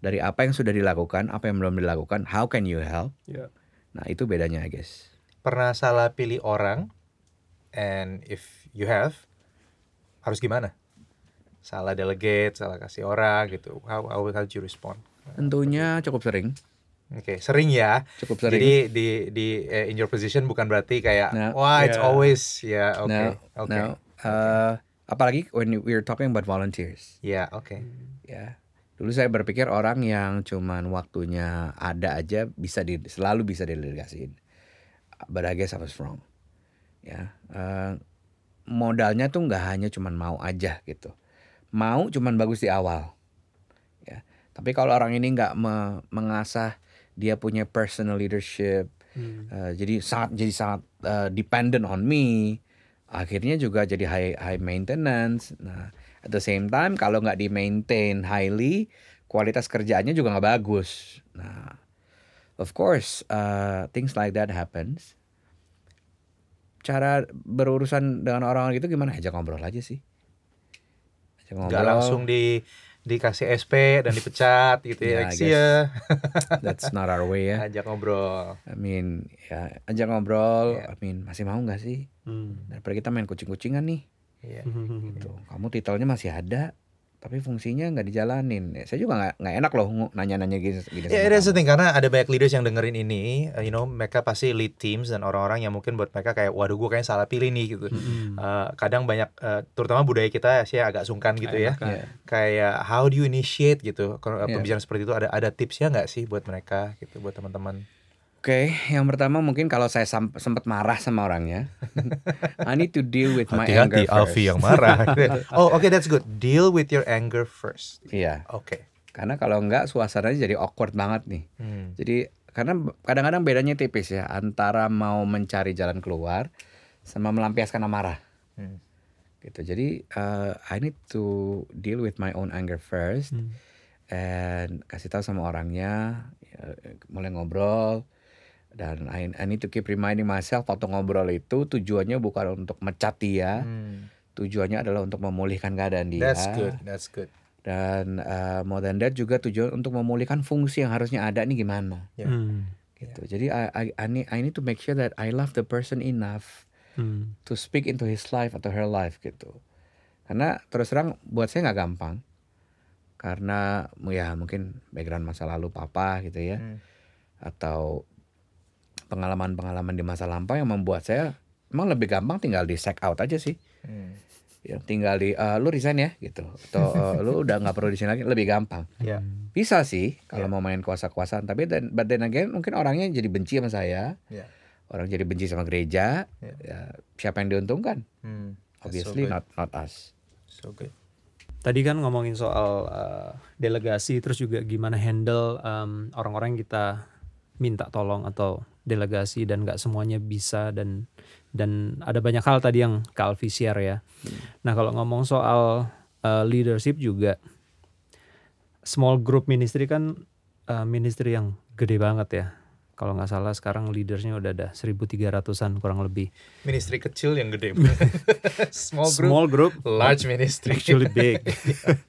dari apa yang sudah dilakukan, apa yang belum dilakukan, how can you help? Ya. Nah itu bedanya, I guess. Pernah salah pilih orang and if you have harus gimana? Salah delegate, salah kasih orang gitu. How how how you respond? Tentunya cukup sering, Oke, sering ya. cukup sering. Jadi di di eh, in your position bukan berarti kayak No. wah it's Yeah. always ya oke. No, Oke. no. Uh, apalagi when we're talking about volunteers, Ya, oke. ya. Dulu saya berpikir orang yang cuman waktunya ada aja bisa di, selalu bisa didelegasiin. But I guess I was wrong. Ya, uh, modalnya tuh nggak hanya cuman mau aja gitu. Mau cuman bagus di awal. Ya, tapi kalau orang ini nggak me- mengasah dia punya personal leadership, Hmm. uh, jadi sangat jadi sangat uh, dependent on me. Akhirnya juga jadi high high maintenance. Nah, at the same time kalau nggak di maintain highly, kualitas kerjaannya juga nggak bagus. Nah, of course uh, things like that happens. Cara berurusan dengan orang gitu gimana? Ajak ngobrol aja sih. Ajak Nggak langsung di dikasih SP dan dipecat gitu Ya, ya. Like, "See ya." That's not our way ya. Ajak ngobrol. I mean, ya ajak ngobrol. Ya. I mean, masih mau nggak sih? Hmm. Daripada kita main kucing-kucingan nih. Iya. Gitu. Kamu titelnya masih ada, tapi fungsinya nggak dijalanin. Ya, saya juga nggak nggak enak loh nanya-nanya gini. gini Ya, the kamu. thing karena ada banyak leaders yang dengerin ini, uh, you know, mereka pasti lead teams dan orang-orang yang mungkin buat mereka kayak, waduh, gue kayaknya salah pilih nih gitu. Hmm. Uh, kadang banyak, uh, terutama budaya kita sih agak sungkan gitu ya, Enakan. Iya. kayak how do you initiate gitu. Kalau uh, pembicaraan seperti itu ada ada tipsnya nggak sih buat mereka gitu, buat teman-teman? Oke, yang pertama mungkin kalau saya sempat marah sama orangnya, I need to deal with my anger first. marah. oh, oke, that's good. Deal with your anger first. Iya, Oke. karena kalau nggak suasananya jadi awkward banget nih. Hmm. Jadi karena kadang-kadang bedanya tipis ya antara mau mencari jalan keluar sama melampiaskan amarah. Hmm. gitu jadi uh, I need to deal with my own anger first Hmm. and kasih tahu sama orangnya ya, mulai ngobrol dan I, I need to keep reminding myself waktu ngobrol itu tujuannya bukan untuk mecat dia Hmm. tujuannya adalah untuk memulihkan keadaan dia That's good. That's good. dan uh, more than that juga tujuan untuk memulihkan fungsi yang harusnya ada nih gimana Ya. Hmm. gitu jadi I, I, I, need, I need to make sure that I love the person enough Hmm. to speak into his life atau her life gitu. Karena terus terang buat saya nggak gampang. Karena ya mungkin background masa lalu papa gitu ya Hmm. atau pengalaman-pengalaman di masa lampau yang membuat saya emang lebih gampang tinggal di check out aja sih. Hmm. Ya tinggal di "Eh, lu resign ya gitu atau "Eh, lu udah nggak perlu di sini lagi lebih gampang. Ya. Bisa sih kalau Ya. mau main kuasa-kuasaan tapi dan but then again mungkin orangnya jadi benci sama saya. Ya. Orang jadi benci sama gereja. Ya. Ya, siapa yang diuntungkan? Hmm. So Obviously good. not not us. So good. Tadi kan ngomongin soal uh, delegasi, terus juga gimana handle um, orang-orang yang kita minta tolong atau delegasi dan nggak semuanya bisa dan dan ada banyak hal tadi yang Kak Alfi share ya. Nah kalau ngomong soal uh, leadership juga, small group ministry kan uh, ministry yang gede banget ya. Kalau nggak salah sekarang leadersnya udah ada 1.300an kurang lebih. Ministry kecil yang gede. Small group, Small group, large ministry. actually big.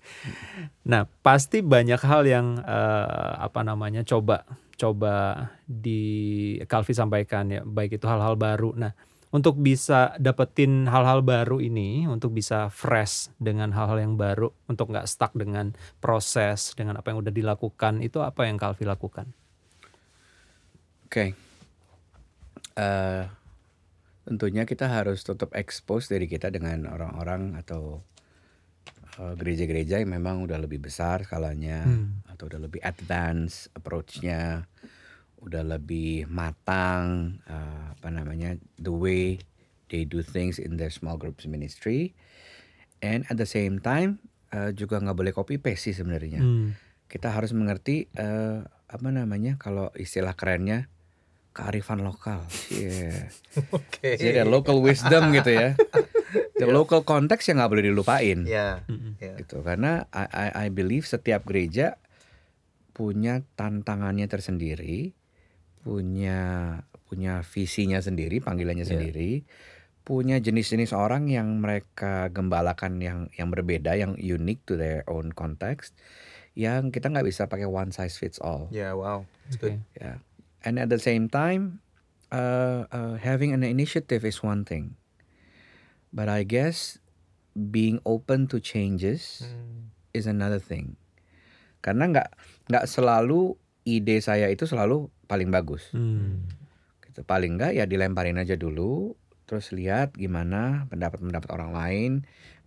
nah, pasti banyak hal yang eh, apa namanya coba coba di Kalvi sampaikan ya, baik itu hal-hal baru. Nah, untuk bisa dapetin hal-hal baru ini, untuk bisa fresh dengan hal-hal yang baru, untuk nggak stuck dengan proses, dengan apa yang udah dilakukan, itu apa yang Kalvi lakukan? Oke. Eh, tentunya kita harus tetap expose diri kita dengan orang-orang atau eh, gereja-gereja yang memang udah lebih besar skalanya Hmm. atau udah lebih advance approach-nya, udah lebih matang eh, apa namanya the way they do things in their small groups ministry, and at the same time eh, juga nggak boleh copy paste sih sebenarnya Hmm. kita harus mengerti eh, apa namanya kalau istilah kerennya kearifan lokal. Iya. Oke. Jadi ada local wisdom gitu ya. The local context yang nggak boleh dilupain. Mm-mm. Ya. Gitu karena I, I, I believe setiap gereja punya tantangannya tersendiri, punya punya visinya sendiri, panggilannya Iya. sendiri, punya jenis-jenis orang yang mereka gembalakan yang yang berbeda, yang unique to their own context, yang kita nggak bisa pakai one size fits all. Ya, wow. It's good. Oke. Yeah. And at the same time, uh, uh, having an initiative is one thing. But I guess being open to changes Hmm. is another thing. Karena nggak nggak selalu ide saya itu selalu paling bagus. Hmm. Gitu. Paling nggak ya dilemparin aja dulu, terus lihat gimana pendapat-pendapat orang lain,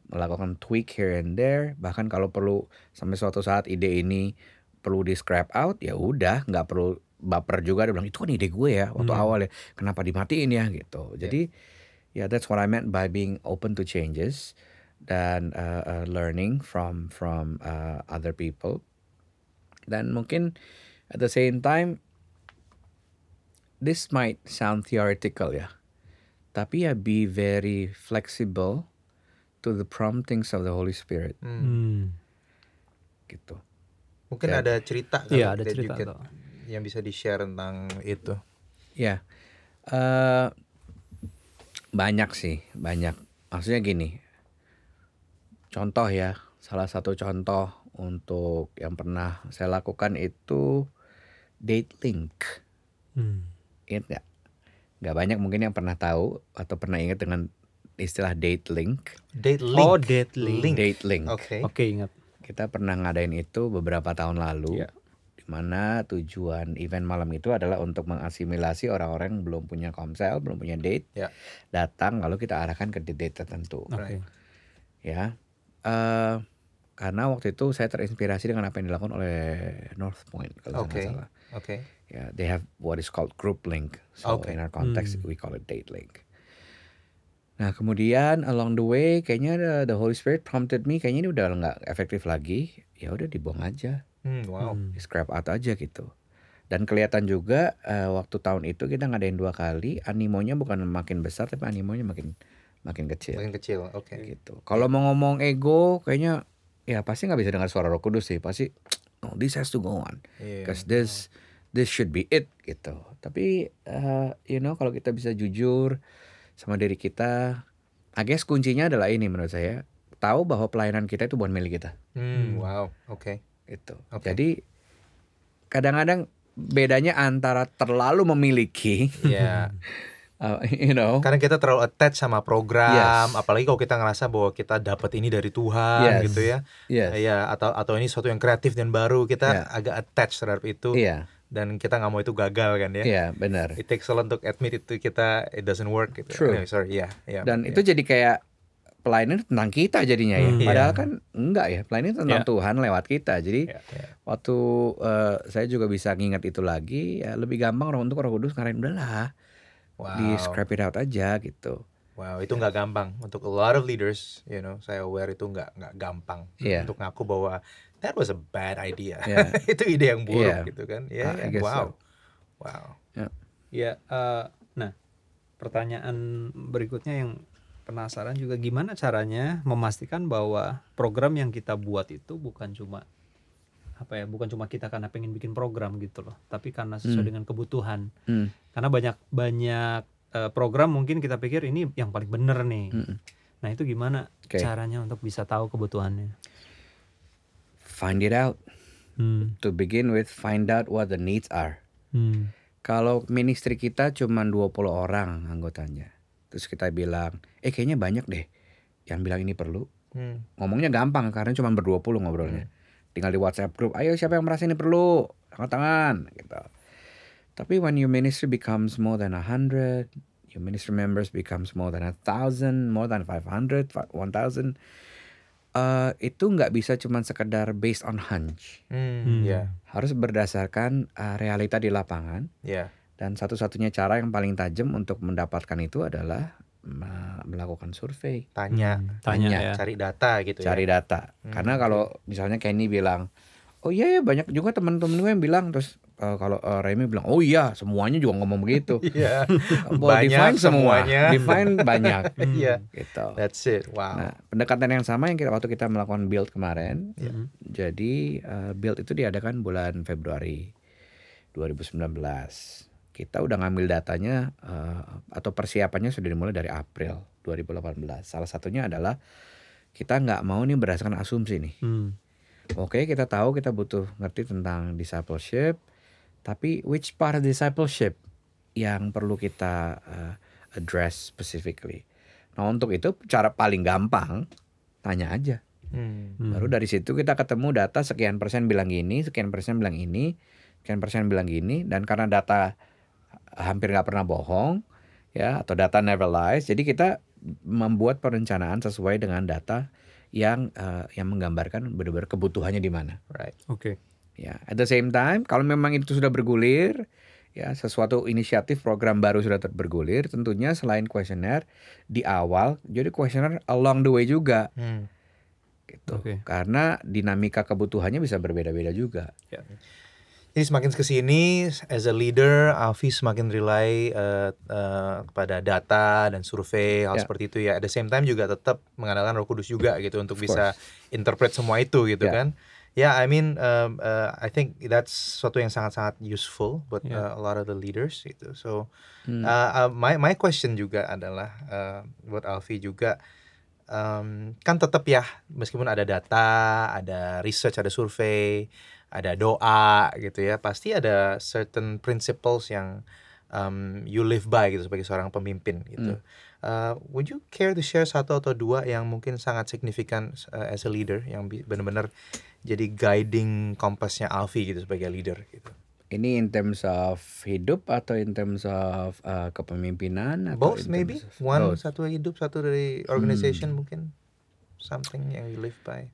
melakukan tweak here and there. Bahkan kalau perlu sampai suatu saat ide ini perlu di scrap out, ya udah nggak perlu baper juga. Dia bilang itu kan ide gue ya waktu Hmm. awal ya, kenapa dimatiin ya gitu. Jadi ya that's what I meant by being open to changes dan uh, uh, learning from from uh, other people. Dan mungkin at the same time this might sound theoretical ya. Tapi ya be very flexible to the promptings of the Holy Spirit Hmm. Hmm. gitu. Mungkin Ya. ada cerita kali Iya ada cerita. tuh. yang bisa di-share tentang itu. Ya. eh banyak sih, banyak. Maksudnya gini. Contoh ya, salah satu contoh untuk yang pernah saya lakukan itu date link. Hmm. Ingat nggak? Nggak banyak mungkin yang pernah tahu atau pernah ingat dengan istilah date link. Date link. Oh, date link. Date link. Oke. Oke ingat. Kita pernah ngadain itu beberapa tahun lalu. Iya. Mana tujuan event malam itu adalah untuk mengasimilasi orang-orang yang belum punya komsel, belum punya date. Ya. Datang lalu kita arahkan ke date tertentu. Oke. Ya. eh karena waktu itu saya terinspirasi dengan apa yang dilakukan oleh North Point kalau nggak salah. Oke. Ya, they have what is called group link. So Okay. in our context Hmm. we call it date link. Nah kemudian along the way kayaknya the, the Holy Spirit prompted me kayaknya ini udah nggak efektif lagi. Ya udah dibuang aja, Hmm, wow. Hmm. di scrap out aja gitu. Dan kelihatan juga eh, waktu tahun itu kita ngadain dua kali, animonya bukan makin besar tapi animonya makin makin kecil. Makin kecil. Oke. gitu. Kalau mau ngomong ego, kayaknya ya pasti nggak bisa dengar suara Roh Kudus sih. Pasti, oh this has to go on, Iya. cause this this should be it gitu. Tapi eh, you know kalau kita bisa jujur sama diri kita, I guess kuncinya adalah ini menurut saya tahu bahwa pelayanan kita itu bukan milik kita. Hmm, Hmm. wow. Oke. Gitu. Oke. Jadi kadang-kadang bedanya antara terlalu memiliki Ya. Uh, you know. Karena kita terlalu attach sama program, Yes. apalagi kalau kita ngerasa bahwa kita dapat ini dari Tuhan Yes. gitu ya. Yes. Ya, atau atau ini sesuatu yang kreatif dan baru, kita Iya. agak attach terhadap itu Iya, dan kita nggak mau itu gagal kan ya. iya benar. It takes a lot untuk admit itu kita it doesn't work gitu. True. Anyway, sorry, ya, ya. Dan ya. itu jadi kayak pelayanan tentang kita jadinya ya. Hmm. Padahal Iya. kan enggak ya. Pelayanan tentang Iya. Tuhan lewat kita. Jadi Ya, ya. waktu eh, saya juga bisa nginget itu lagi, ya lebih gampang roh untuk Roh Kudus ngarahin udahlah Wow. di scrap it out aja gitu. Wow, itu nggak gampang untuk a lot of leaders, you know. Saya aware itu nggak nggak gampang Iya. untuk ngaku bahwa that was a bad idea. Iya. itu ide yang buruk Iya. gitu kan. Ya, I ya. guess wow. so. Wow. Ya, eh, nah pertanyaan berikutnya yang penasaran juga gimana caranya memastikan bahwa program yang kita buat itu bukan cuma apa ya, bukan cuma kita karena pengen bikin program gitu loh, tapi karena sesuai Hmm. dengan kebutuhan. Hmm. Karena banyak banyak eh, program mungkin kita pikir ini yang paling bener nih. Mm-mm. Nah itu gimana Oke. caranya untuk bisa tahu kebutuhannya? Find it out. Hmm. To begin with, find out what the needs are. Hmm. Kalau ministry kita cuma 20 orang anggotanya. Terus kita bilang, eh kayaknya banyak deh yang bilang ini perlu. Hmm. Ngomongnya gampang karena cuma berdua puluh ngobrolnya. Tinggal di WhatsApp group, ayo siapa yang merasa ini perlu? Angkat tangan gitu. Tapi when your ministry becomes more than a hundred, your ministry members becomes more than a thousand, more than 500, 1000, eh itu nggak bisa cuma sekedar based on hunch. Hmm. Hmm. Ya, Harus berdasarkan eh, realita di lapangan. ya. Dan satu-satunya cara yang paling tajam untuk mendapatkan itu adalah me- melakukan survei, Tanya, Hmm, tanya, Tanya. ya. cari data gitu cari ya. data. Hmm, Karena kalau misalnya Kenny bilang, oh iya ya banyak juga teman-teman gue yang bilang, terus eh, kalau eh, Remy bilang, oh iya semuanya juga ngomong begitu. Iya. Define semua, semuanya. define banyak, Iya. gitu. That's it. Wow. Nah, pendekatan yang sama yang kita waktu kita melakukan build kemarin, Hmm. jadi eh, build itu diadakan bulan Februari 2019. Kita udah ngambil datanya eh, atau persiapannya sudah dimulai dari April 2018. Salah satunya adalah kita nggak mau nih berdasarkan asumsi nih. Hmm. Oke, kita tahu kita butuh ngerti tentang discipleship, tapi which part of discipleship yang perlu kita uh, address specifically. Nah, untuk itu cara paling gampang tanya aja. Hmm. Baru dari situ kita ketemu data sekian persen bilang gini, sekian persen bilang ini, sekian persen bilang gini, dan karena data hampir nggak pernah bohong, ya atau data never lies, jadi kita membuat perencanaan sesuai dengan data yang eh, yang menggambarkan benar-benar kebutuhannya di mana. Right. Oke. Ya, at the same time, kalau memang itu sudah bergulir, ya sesuatu inisiatif program baru sudah ter- bergulir, tentunya selain kuesioner di awal, jadi kuesioner along the way juga Hmm. gitu. Oke. Karena dinamika kebutuhannya bisa berbeda-beda juga. Jadi semakin ke sini, as a leader, Alfi semakin rely uh, uh, kepada data dan survei hal Ya. seperti itu ya. At the same time juga tetap mengandalkan Roh Kudus juga gitu untuk Of bisa interpret semua itu gitu Ya. kan. Ya, I mean, um, uh, I think that's suatu yang sangat-sangat useful buat Ya. uh, a lot of the leaders gitu. So, Hmm. uh, uh, my my question juga adalah uh, buat Alfi juga. Um, kan tetap ya meskipun ada data, ada research, ada survei, ada doa gitu ya, pasti ada certain principles yang um, you live by gitu sebagai seorang pemimpin gitu. Uh, would you care to share satu atau dua yang mungkin sangat signifikan uh, as a leader yang benar-benar jadi guiding kompasnya Alfi gitu sebagai leader gitu. Ini in terms of hidup atau in terms of uh, kepemimpinan atau Both maybe one both? satu hidup satu dari organization mungkin something yang you live by.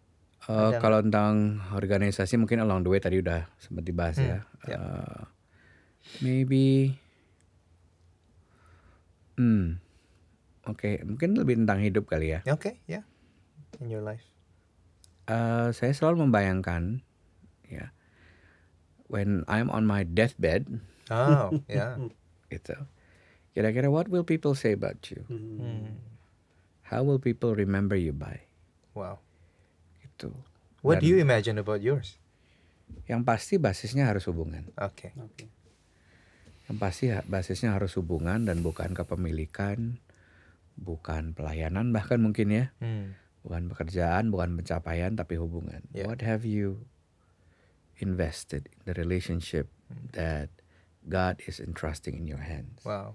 Uh, Ada kalau tentang organisasi mungkin along the way tadi udah sempat dibahas Hmm, ya. ya. Uh, maybe hmm. Oke, mungkin lebih tentang hidup kali ya. Oke, ya. In your life. Uh, saya selalu membayangkan ya when I'm on my deathbed Oh, ya. gitu. Kira-kira what will people say about you? Hmm. How will people remember you by? Wow. Gitu. What do Dan- you imagine about yours? Yang pasti basisnya harus hubungan. Oke. Oke. Yang pasti basisnya harus hubungan dan bukan kepemilikan, bukan pelayanan bahkan mungkin ya, Hmm. bukan pekerjaan, bukan pencapaian tapi hubungan. Yeah. What have you invested in the relationship that God is entrusting in your hands? Wow.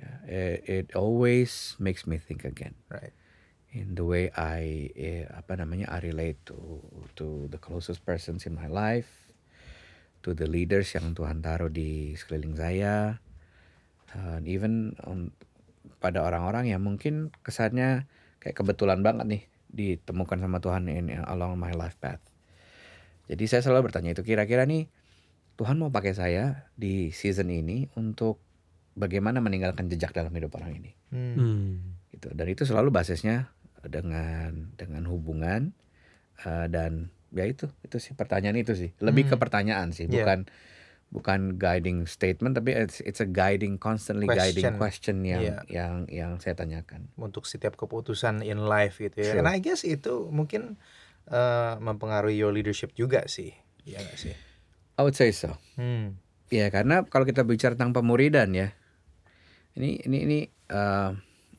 Yeah, it, it always makes me think again Right. In the way I eh, apa namanya I relate to to the closest persons in my life, to the leaders yang Tuhan taruh di sekeliling saya, and even on- pada orang-orang yang mungkin kesannya kayak kebetulan banget nih ditemukan sama Tuhan in, in- along my life path. Jadi saya selalu bertanya itu kira-kira nih Tuhan mau pakai saya di season ini untuk bagaimana meninggalkan jejak dalam hidup orang ini Hmm. Hmm. gitu dan itu selalu basisnya dengan dengan hubungan eh, dan ya itu itu sih pertanyaan itu sih lebih ke Hmm. pertanyaan sih Yeah. bukan bukan guiding statement tapi it's it's a guiding constantly guiding Question. question yang Yeah. yang yang saya tanyakan Untuk setiap keputusan in life gitu ya. Sure. And I guess itu mungkin eh, mempengaruhi your leadership juga sih. Iya gak sih? I would say so Hmm. ya karena kalau kita bicara tentang pemuridan ya ini ini ini eh,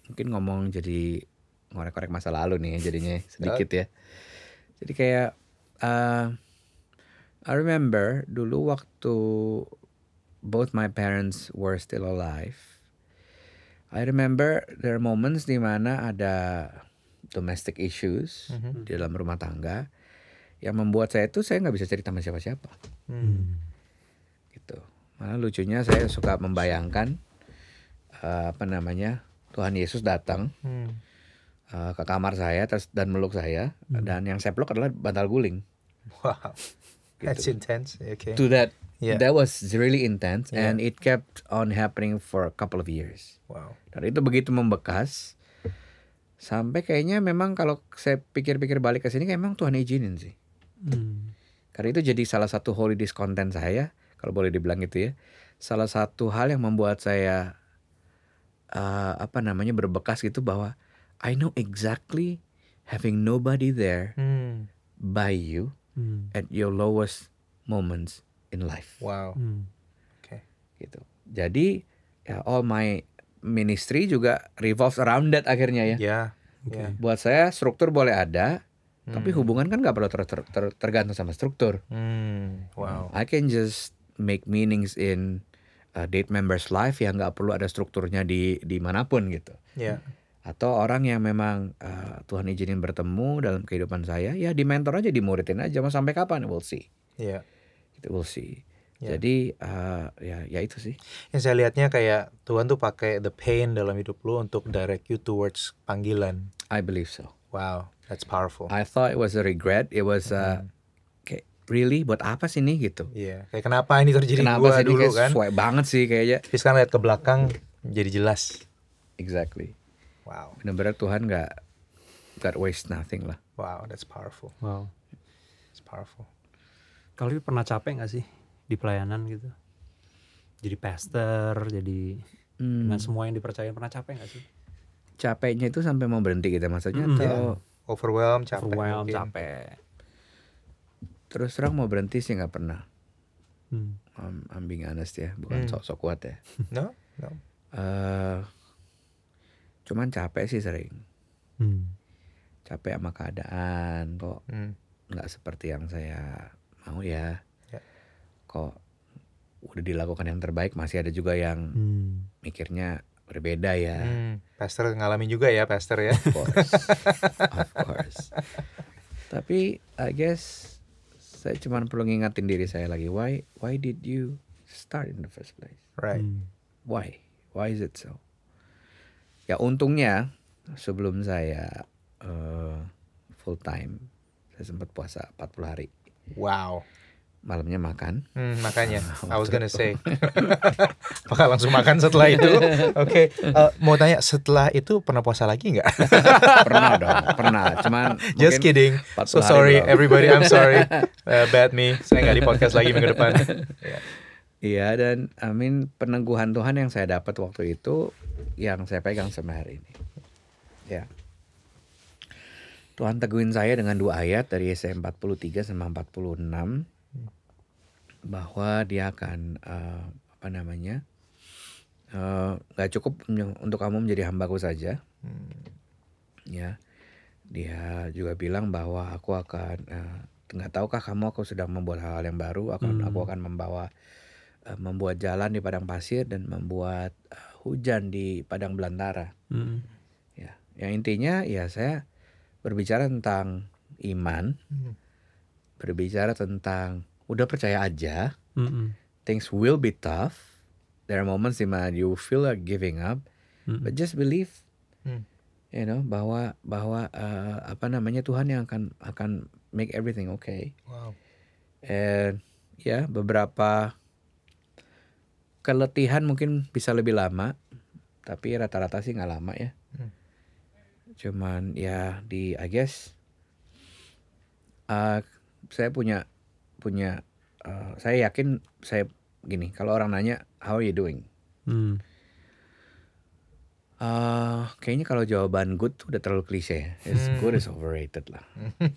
mungkin ngomong jadi ngorek-ngorek masa lalu nih ya jadinya sedikit ya jadi kayak eh I remember dulu waktu both my parents were still alive I remember there are moments di mana ada domestic issues Mhm. di dalam rumah tangga yang membuat saya itu saya nggak bisa cerita sama siapa-siapa Hmm. gitu. Malah lucunya saya suka membayangkan eh, apa namanya Tuhan Yesus datang Hmm. Eh, ke kamar saya terus dan meluk saya dan yang saya peluk adalah bantal guling. Wow. That's Gitu. intense. Okay. To that Yeah. that was really intense Yeah. and it kept on happening for a couple of years. Wow. Dan itu begitu membekas sampai kayaknya memang kalau saya pikir-pikir balik ke sini kayak memang Tuhan izinin sih. Hmm. Karena itu jadi salah satu holy discontent saya, kalau boleh dibilang itu ya. Salah satu hal yang membuat saya uh, apa namanya berbekas gitu bahwa I know exactly having nobody there Hmm. by you Hmm. at your lowest moments in life Wow. Hmm. Okay. gitu. Jadi ya all my ministry juga revolves around that akhirnya ya. Ya. Oke. Ya. Buat saya struktur boleh ada, tapi Hmm. hubungan kan nggak perlu ter- ter- ter- tergantung sama struktur. Hmm. Wow. I can just make meanings in a date member's life yang nggak perlu ada strukturnya di di mana pun gitu. Ya. Atau orang yang memang uh, Tuhan izinin bertemu dalam kehidupan saya, ya di mentor aja, dimuridin aja. Mau sampai kapan? We'll see. Ya. Gitu, we'll see. Ya. Jadi uh, ya ya itu sih. Yang saya lihatnya kayak Tuhan tuh pakai the pain dalam hidup lu untuk direct you towards panggilan. I believe so. Wow, that's powerful. I thought it was a regret. It was uh, kayak really buat apa sih nih gitu. Iya, kayak kenapa ini terjadi Kenapa gua sih ini dulu kayak kan? sesuai banget sih kayaknya. Tapi sekarang lihat ke belakang jadi jelas. Exactly. Wow, Bener-bener Tuhan nggak nggak waste nothing lah. wow, that's powerful. Wow. It's powerful. Kalau lu pernah capek gak sih di pelayanan gitu? Jadi pastor, jadi Hmm. dengan semua yang dipercaya pernah capek gak sih? capeknya itu sampai mau berhenti gitu maksudnya Mm, atau Overwhelmed, capek. Overwhelmed, mungkin. capek. terus terang mau berhenti sih nggak pernah Hmm. I'm, I'm being honest ya bukan Hmm. sok-sok kuat ya No, no. eh cuman capek sih sering Hmm. capek sama keadaan kok Hmm. nggak seperti yang saya mau ya Ya. kok udah dilakukan yang terbaik masih ada juga yang Hmm. mikirnya berbeda ya Hmm. Pastor ngalamin juga ya, Pastor ya. of course of course tapi I guess saya cuma perlu ngingatin diri saya lagi why why did you start in the first place Right. Hmm. why why is it so ya untungnya sebelum saya eh, full time saya sempat puasa 40 hari. Wow. malamnya makan. Hmm, makanya. I was gonna say. Apakah langsung makan setelah itu? Oke eh, Mau tanya Setelah itu pernah puasa lagi nggak? pernah dong pernah. Cuman Just kidding. 40 So sorry everybody. I'm sorry. Eh, Bad me. Saya nggak di podcast lagi minggu depan. Ya. Iya dan I mean peneguhan Tuhan yang saya dapat waktu itu yang saya pegang sampai hari ini. Ya. Tuhan teguhin saya dengan dua ayat dari Yesaya 43 sama 46 bahwa dia akan eh, apa namanya eh, nggak cukup menye- untuk kamu menjadi hambaku saja Hmm. ya dia juga bilang bahwa aku akan eh, nggak tahukah kamu aku sedang membuat hal-hal yang baru akan Hmm. aku akan membawa eh, membuat jalan di padang pasir dan membuat eh, hujan di padang belantara. Mm. Ya, yang intinya ya saya berbicara tentang iman, Hmm. berbicara tentang udah percaya aja, Mm-mm. things will be tough. There are moments di mana you feel like giving up, Mm-mm. but just believe, Hmm. you know, bahwa bahwa eh, apa namanya Tuhan yang akan akan make everything okay. Wow. And ya beberapa keletihan mungkin bisa lebih lama, tapi rata-rata sih nggak lama ya. Hmm. Cuman ya di I guess uh, saya punya punya uh, saya yakin saya gini kalau orang nanya how are you doing, Mm. Uh, kayaknya kalau jawaban good tuh udah terlalu klise. It's Hmm. good is overrated lah.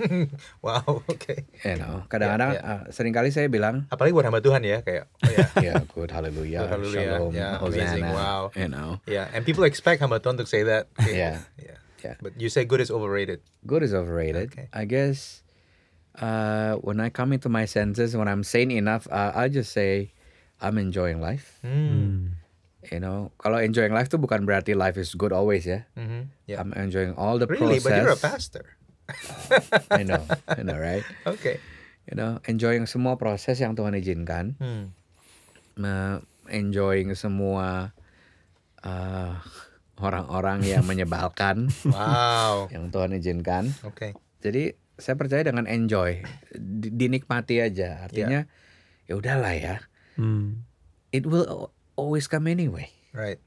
wow, oke. You know, kadang-kadang Ya, uh, sering kali saya bilang Apalagi buat hamba Tuhan ya, kayak oh ya. ya good hallelujah, Good, hallelujah. shalom, Yeah, amazing, hosanna, wow. you know. Yeah, and people expect hamba Tuhan to say that. Yeah. Yeah. Yeah. But you say good is overrated. good is overrated. Okay. I guess uh, when I come into my senses, when I'm sane enough, uh, I'll just say I'm enjoying life. Hmm. Mm. You know, kalau enjoying life tuh bukan berarti life is good always ya. Mhm. Yeah. I'm enjoying all the Really, process. but you're a pastor. I know, I know, right? Okay. You know, enjoying semua proses yang Tuhan izinkan, Hmm. Me- enjoying semua uh, orang-orang yang menyebalkan Wow. yang Tuhan izinkan. Okay. Jadi saya percaya dengan enjoy, di- dinikmati aja. Artinya ya udahlah ya. Mm. It will always come anyway. Right.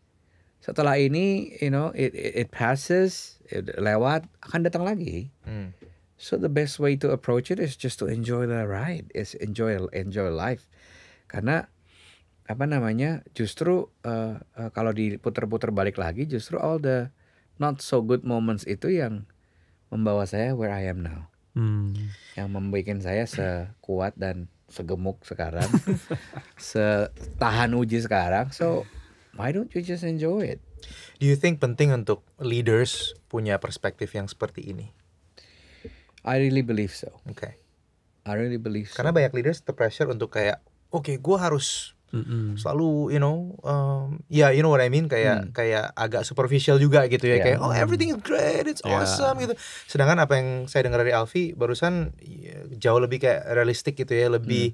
Setelah ini, you know, it it, it passes, it lewat, akan datang lagi. Hmm. So the best way to approach it is just to enjoy the ride, is enjoy enjoy life. Karena apa namanya, justru uh, uh, kalau diputer-puter balik lagi, justru all the not so good moments itu yang membawa saya where I am now. Mm. yang membuat saya sekuat dan segemuk sekarang, setahan uji sekarang. So why don't you just enjoy it? Do you think penting untuk leaders punya perspektif yang seperti ini? I really believe so. Okay. I really believe so. Karena banyak leaders terpressure untuk kayak, oke, gue harus Mm-mm. selalu, you know, um, ya, you know what I mean, kayak Hmm. kayak agak superficial juga gitu ya, Yeah. kayak, oh everything is great, it's Yeah. awesome gitu. Sedangkan apa yang saya dengar dari Alfi barusan ya, jauh lebih kayak realistik gitu ya, lebih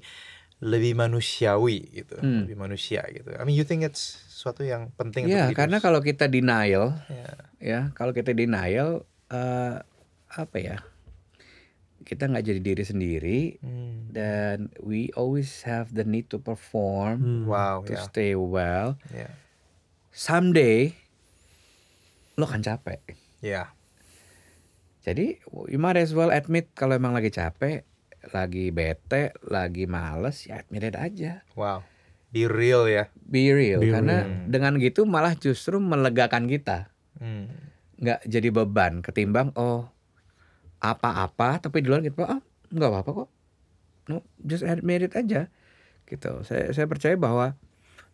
lebih manusiawi gitu, Hmm. lebih manusia gitu. I mean, you think it's sesuatu yang penting Ya, untuk karena kalau kita denial, Ya. ya, kalau kita denial, eh, apa ya? Kita nggak jadi diri sendiri, Hmm. dan we always have the need to perform, Mm. Wow, to ya, stay well. ya, Someday, lo akan capek. ya, Jadi you might as well admit kalau emang lagi capek, lagi bete, lagi males, ya admit it aja. wow, be real ya. Be real. Be Karena real. dengan gitu malah justru melegakan kita. Hmm. Nggak jadi beban ketimbang oh apa-apa tapi di luar gitu ah nggak apa-apa kok. No, just admit it aja. Gitu. Saya saya percaya bahwa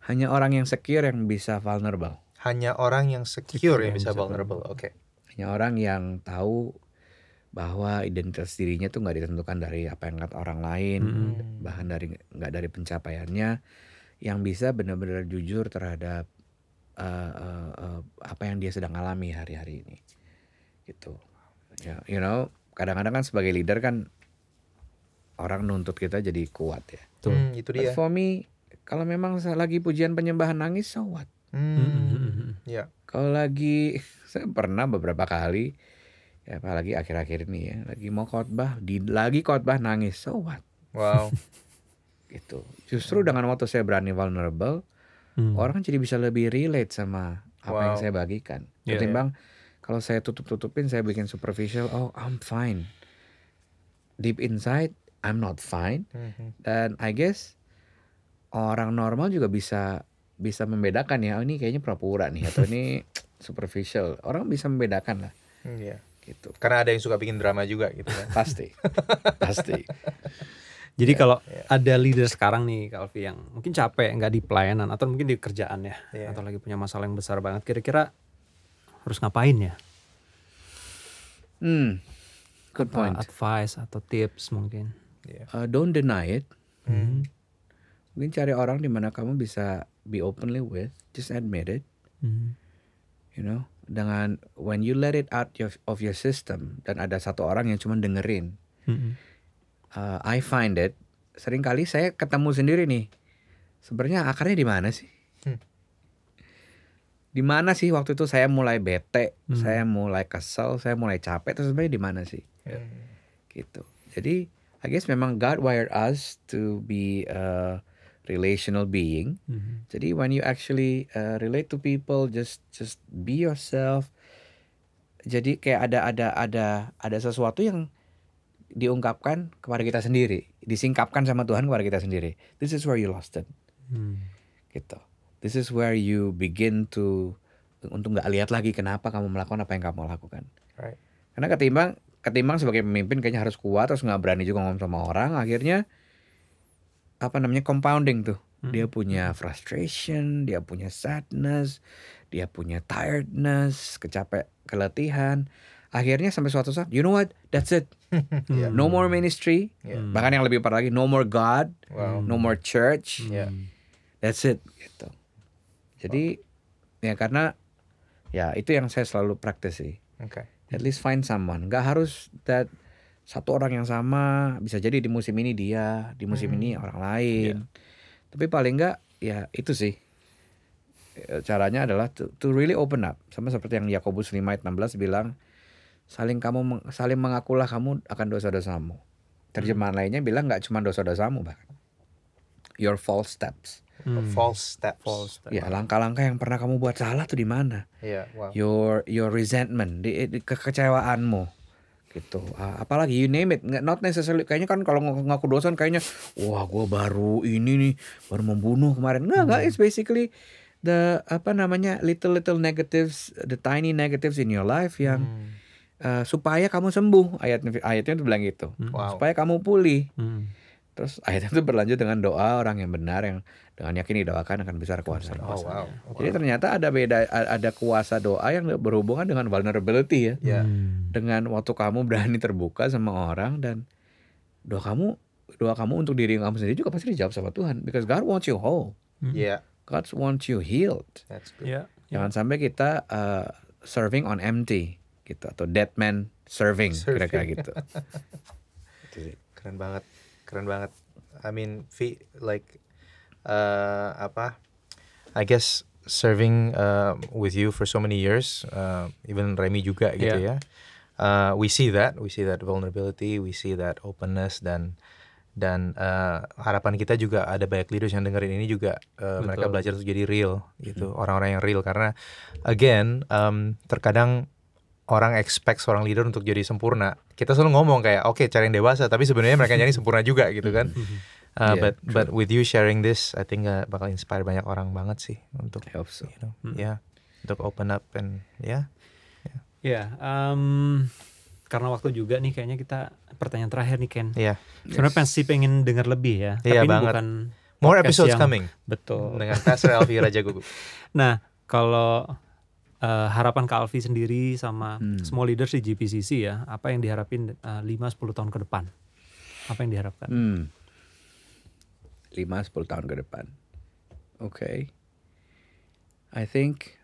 hanya orang yang secure yang bisa vulnerable. Hanya orang yang secure yang Yang bisa bisa vulnerable. Oke. Hanya orang yang tahu bahwa identitas dirinya tuh nggak ditentukan dari apa yang kata orang lain, Hmm. bahkan dari nggak dari pencapaiannya, yang bisa benar-benar jujur terhadap uh, uh, uh, apa yang dia sedang alami hari-hari ini, gitu. Ya, you know, kadang-kadang kan sebagai leader kan orang nuntut kita jadi kuat ya. Betul. Hmm, itu But dia. for me, kalau memang saya lagi pujian penyembahan nangis, so what? Hmm. Ya. Kalau lagi saya pernah beberapa kali ya apalagi akhir-akhir ini ya lagi mau khotbah di lagi khotbah nangis so what Wow. gitu justru dengan waktu saya berani vulnerable Mm. orang jadi bisa lebih relate sama apa yang Wow. saya bagikan Iya, ketimbang kalau saya tutup-tutupin saya bikin superficial oh I'm fine deep inside I'm not fine Mhm. dan I guess orang normal juga bisa bisa membedakan ya oh ini kayaknya pura-pura nih atau ini superficial orang bisa membedakan lah Iya. gitu Karena ada yang suka bikin drama juga gitu kan. pasti pasti Jadi kalau ya. ada leader sekarang nih Kalvi yang mungkin capek nggak di pelayanan atau mungkin di kerjaan ya Iya. atau lagi punya masalah yang besar banget kira-kira harus ngapain ya? hmm good point advice atau tips mungkin. Iya. Uh, don't deny it Hmm. mungkin cari orang di mana kamu bisa be openly with just admit it Hmm. you know dengan when you let it out your, of your system dan ada satu orang yang cuma dengerin Hmm. uh, I find it sering kali saya ketemu sendiri nih sebenarnya akarnya di mana sih Hmm. Di mana sih waktu itu saya mulai bete Hmm. saya mulai kesel saya mulai capek terus sebenarnya di mana sih? Gitu. Jadi I guess memang God wired us to be a relational being. Hmm. jadi when you actually uh, relate to people just just be yourself. Jadi kayak ada ada ada ada sesuatu yang diungkapkan kepada kita sendiri disingkapkan sama Tuhan kepada kita sendiri. This is where you lost it. Hmm. gitu this is where you begin to untuk nggak lihat lagi kenapa kamu melakukan apa yang kamu lakukan Right. karena ketimbang ketimbang sebagai pemimpin kayaknya harus kuat terus nggak berani juga ngomong sama orang akhirnya apa namanya compounding tuh Hmm. dia punya frustration dia punya sadness dia punya tiredness kecapek keletihan akhirnya sampai suatu saat you know what that's it Hmm. no more ministry Yeah. Bahkan yang lebih parah lagi no more God Wow. no more church Yeah. That's it gitu. Jadi ya karena ya itu yang saya selalu praktis sih. Okay. At least find someone. Gak harus that satu orang yang sama bisa jadi di musim ini dia, di musim ini orang lain. Tapi paling enggak ya itu sih. Eh, Caranya adalah to, to really open up. Sama seperti yang Yakobus 5 ayat 16 bilang saling kamu saling mengakulah kamu akan dosa-dosamu. Terjemahan lainnya bilang nggak cuma dosa-dosamu bahkan. Your false steps. Hmm. False steps. False step. Ya langkah-langkah yang pernah kamu buat salah tuh di mana? Yeah. Wow. Your your resentment, di, di- kekecewaanmu, gitu. Apalagi you name it, not necessarily. Kayaknya kan kalau ngaku, ngaku dosa kayaknya, wah gue baru ini nih, baru membunuh kemarin. Nggak, nggak. It's basically the apa namanya little little negatives, the tiny negatives in your life yang Hmm. eh, supaya kamu sembuh. Ayat ayatnya itu bilang gitu. Wow. Supaya kamu pulih. Hmm. Terus ayatnya itu berlanjut dengan doa orang yang benar yang dengan yakin didoakan akan besar kuasa. Oh wow. Jadi ternyata ada beda ada kuasa doa yang berhubungan dengan vulnerability ya. Yeah. Hmm. Dengan waktu kamu berani terbuka sama orang dan doa kamu doa kamu untuk diri kamu sendiri juga pasti dijawab sama Tuhan because God wants you whole. Yeah. God wants you healed. That's good. Ya. Jangan sampai kita uh, serving on empty gitu atau dead man serving Serving. kira-kira gitu. Keren banget. Keren banget. I mean, V like uh, apa? I guess serving uh, with you for so many years, uh, even Remy juga gitu ya. Uh, we see that, we see that vulnerability, we see that openness dan dan uh, harapan kita juga ada banyak leaders yang dengerin ini juga uh, mereka belajar untuk jadi real gitu orang-orang yang real karena again um, terkadang orang expect seorang leader untuk jadi sempurna kita selalu ngomong kayak oke cari yang dewasa tapi sebenarnya mereka nyari sempurna juga gitu kan Uh, Yeah, but but with you sharing this I think uh, bakal inspire banyak orang banget sih untuk I hope so. you know Hmm. ya untuk open up and ya Ya, em, karena waktu juga nih kayaknya kita pertanyaan terakhir nih Ken. ya Sebenarnya pasti pengen dengar lebih ya. Iya tapi ini banget. bukan more episodes yang- coming betul. dengan Pastor Elvi Raja Gugu Nah, kalau eh, harapan Kak Alfi sendiri sama Hmm. small leaders di GPCC ya, apa yang diharapin eh, 5-10 tahun ke depan? Apa yang diharapkan? Hmm. 5-10 tahun ke depan. Oke. I think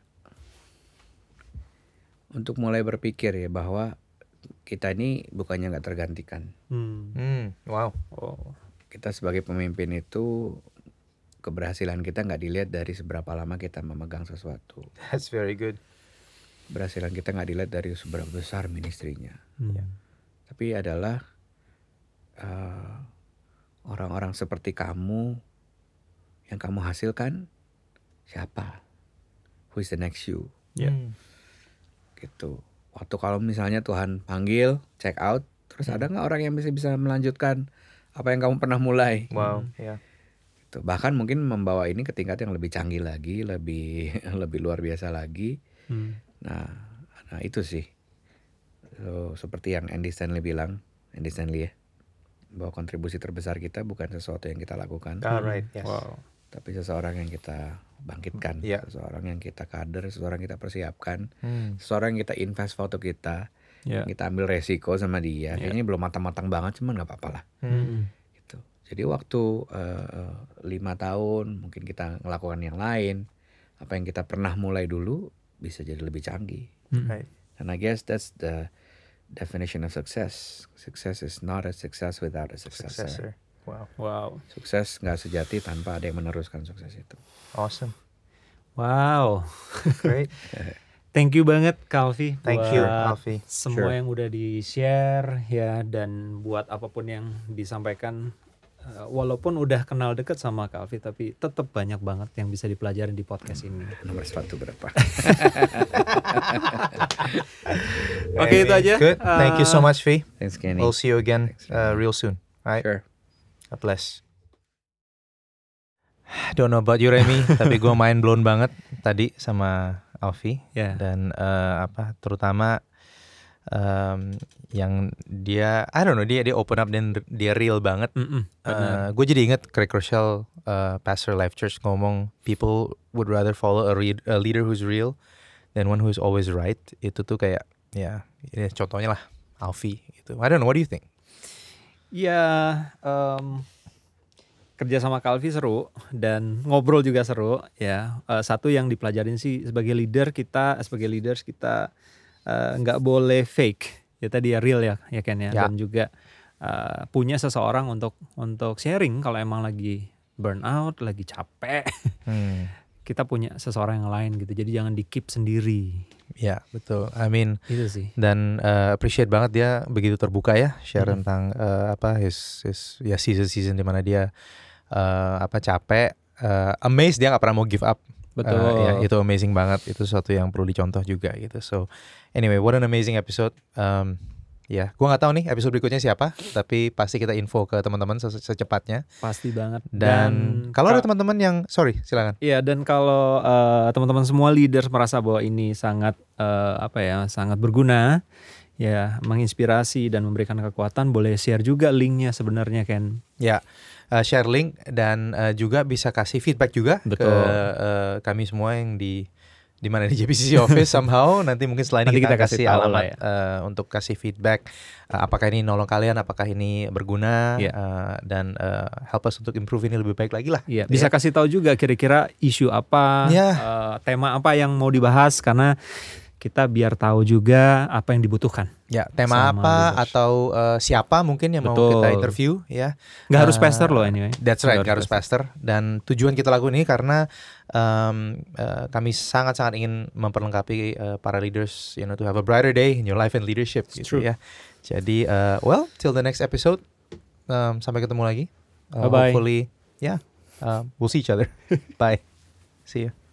untuk mulai berpikir ya bahwa kita ini bukannya nggak tergantikan. Hmm. hmm, wow Oh. Kita sebagai pemimpin itu keberhasilan kita nggak dilihat dari seberapa lama kita memegang sesuatu. that's very good Keberhasilan kita nggak dilihat dari seberapa besar ministrinya. Hmm. Tapi adalah eh, orang-orang seperti kamu yang kamu hasilkan siapa? Who is the next you? Ya. Hmm. Gitu. Waktu kalau misalnya Tuhan panggil, check out, terus ada nggak orang yang bisa bisa melanjutkan apa yang kamu pernah mulai? wow ya Gitu. Bahkan mungkin membawa ini ke tingkat yang lebih canggih lagi, lebih lebih luar biasa lagi. Hmm. Nah, nah itu sih. So, seperti yang Andy Stanley bilang, Andy Stanley ya, bahwa kontribusi terbesar kita bukan sesuatu yang kita lakukan, all right yes Wow. tapi seseorang yang kita bangkitkan, Iya. seseorang yang kita kader, seseorang yang kita persiapkan, Hmm. seseorang yang kita invest foto kita, Ya. kita ambil resiko sama dia. Iya. Kayaknya belum matang-matang banget, cuman nggak apa-apa lah. Hmm. Hmm. Jadi waktu eh, eh, lima tahun mungkin kita ngelakukan yang lain, apa yang kita pernah mulai dulu bisa jadi lebih canggih. Mm. Right. And I guess that's the definition of success. Success is not a success without a successor. Successor. Wow. Wow. Sukses nggak sejati tanpa ada yang meneruskan sukses itu. Awesome. Wow. Great. Thank you banget Kalvi Thank you, buat Alfi. semua Sure. yang udah di-share ya dan buat apa pun yang disampaikan walaupun udah kenal deket sama Kalvi tapi tetap banyak banget yang bisa dipelajari di podcast ini. Nomor sepatu berapa? Oke, itu aja. Good. Thank you so Uh, much, Fee. Thanks Kenny. We'll see you again uh, real soon. All right. Sure. God bless. Don't know about you Remy, tapi gue main blown banget tadi sama Alfi Ya. dan eh, apa terutama em, yang dia I don't know dia dia open up dan dia real banget. Mm-mm, benar. gue jadi inget Craig Rochelle, uh, pastor Life Church ngomong people would rather follow a, re- a leader who's real than one who's always right. Itu tuh kayak ya ini contohnya lah Alfi gitu. I don't know what do you think? Ya, em, kerja sama Kalvi seru dan ngobrol juga seru ya. Eh, satu yang dipelajarin sih sebagai leader kita, sebagai leaders kita eh, nggak boleh fake. Ya tadi ya real ya, ya Ken ya. Ya. Dan juga eh, punya seseorang untuk untuk sharing kalau emang lagi burnout, lagi capek, Hmm. kita punya seseorang yang lain gitu. Jadi jangan di keep sendiri. Ya betul. I mean Itu sih. dan uh, appreciate banget dia begitu terbuka ya share Mhm. tentang uh, apa his his ya season season di mana dia uh, apa capek uh, amazed dia nggak pernah mau give up Betul. Uh, ya itu amazing banget itu sesuatu yang perlu dicontoh juga gitu so anyway what an amazing episode um, ya gua nggak tahu nih episode berikutnya siapa tapi pasti kita info ke teman-teman se- secepatnya Pasti banget. dan, kalau ada teman-teman yang sorry silakan Iya dan kalau eh, teman-teman semua leaders merasa bahwa ini sangat eh, apa ya sangat berguna ya menginspirasi dan memberikan kekuatan boleh share juga linknya sebenarnya Ken. Ya, uh, share link dan uh, juga bisa kasih feedback juga Betul. ke uh, kami semua yang di di mana di JPCC office somehow nanti mungkin setelah ini Nanti kita, kita kasih kasih alamat ya. uh, untuk kasih feedback uh, apakah ini nolong kalian apakah ini berguna Iya. uh, dan uh, help us untuk improve ini lebih baik lagi lah. Iya bisa kasih tahu juga kira-kira isu apa, Iya. eh, tema apa yang mau dibahas karena kita biar tahu juga apa yang dibutuhkan. Ya, tema Sama apa leaders. atau uh, siapa mungkin yang mau Betul. kita interview ya. Nggak harus Uh, pastor loh anyway. That's right, nggak harus pastor. Dan tujuan kita lakukan ini karena um, uh, kami sangat-sangat ingin memperlengkapi uh, para leaders, you know, to have a brighter day in your life and leadership, It's gitu true. ya. Jadi, uh, well, till the next episode, um, sampai ketemu lagi. Uh, Bye-bye. Hopefully, yeah, uh, we'll see each other. Bye. See you.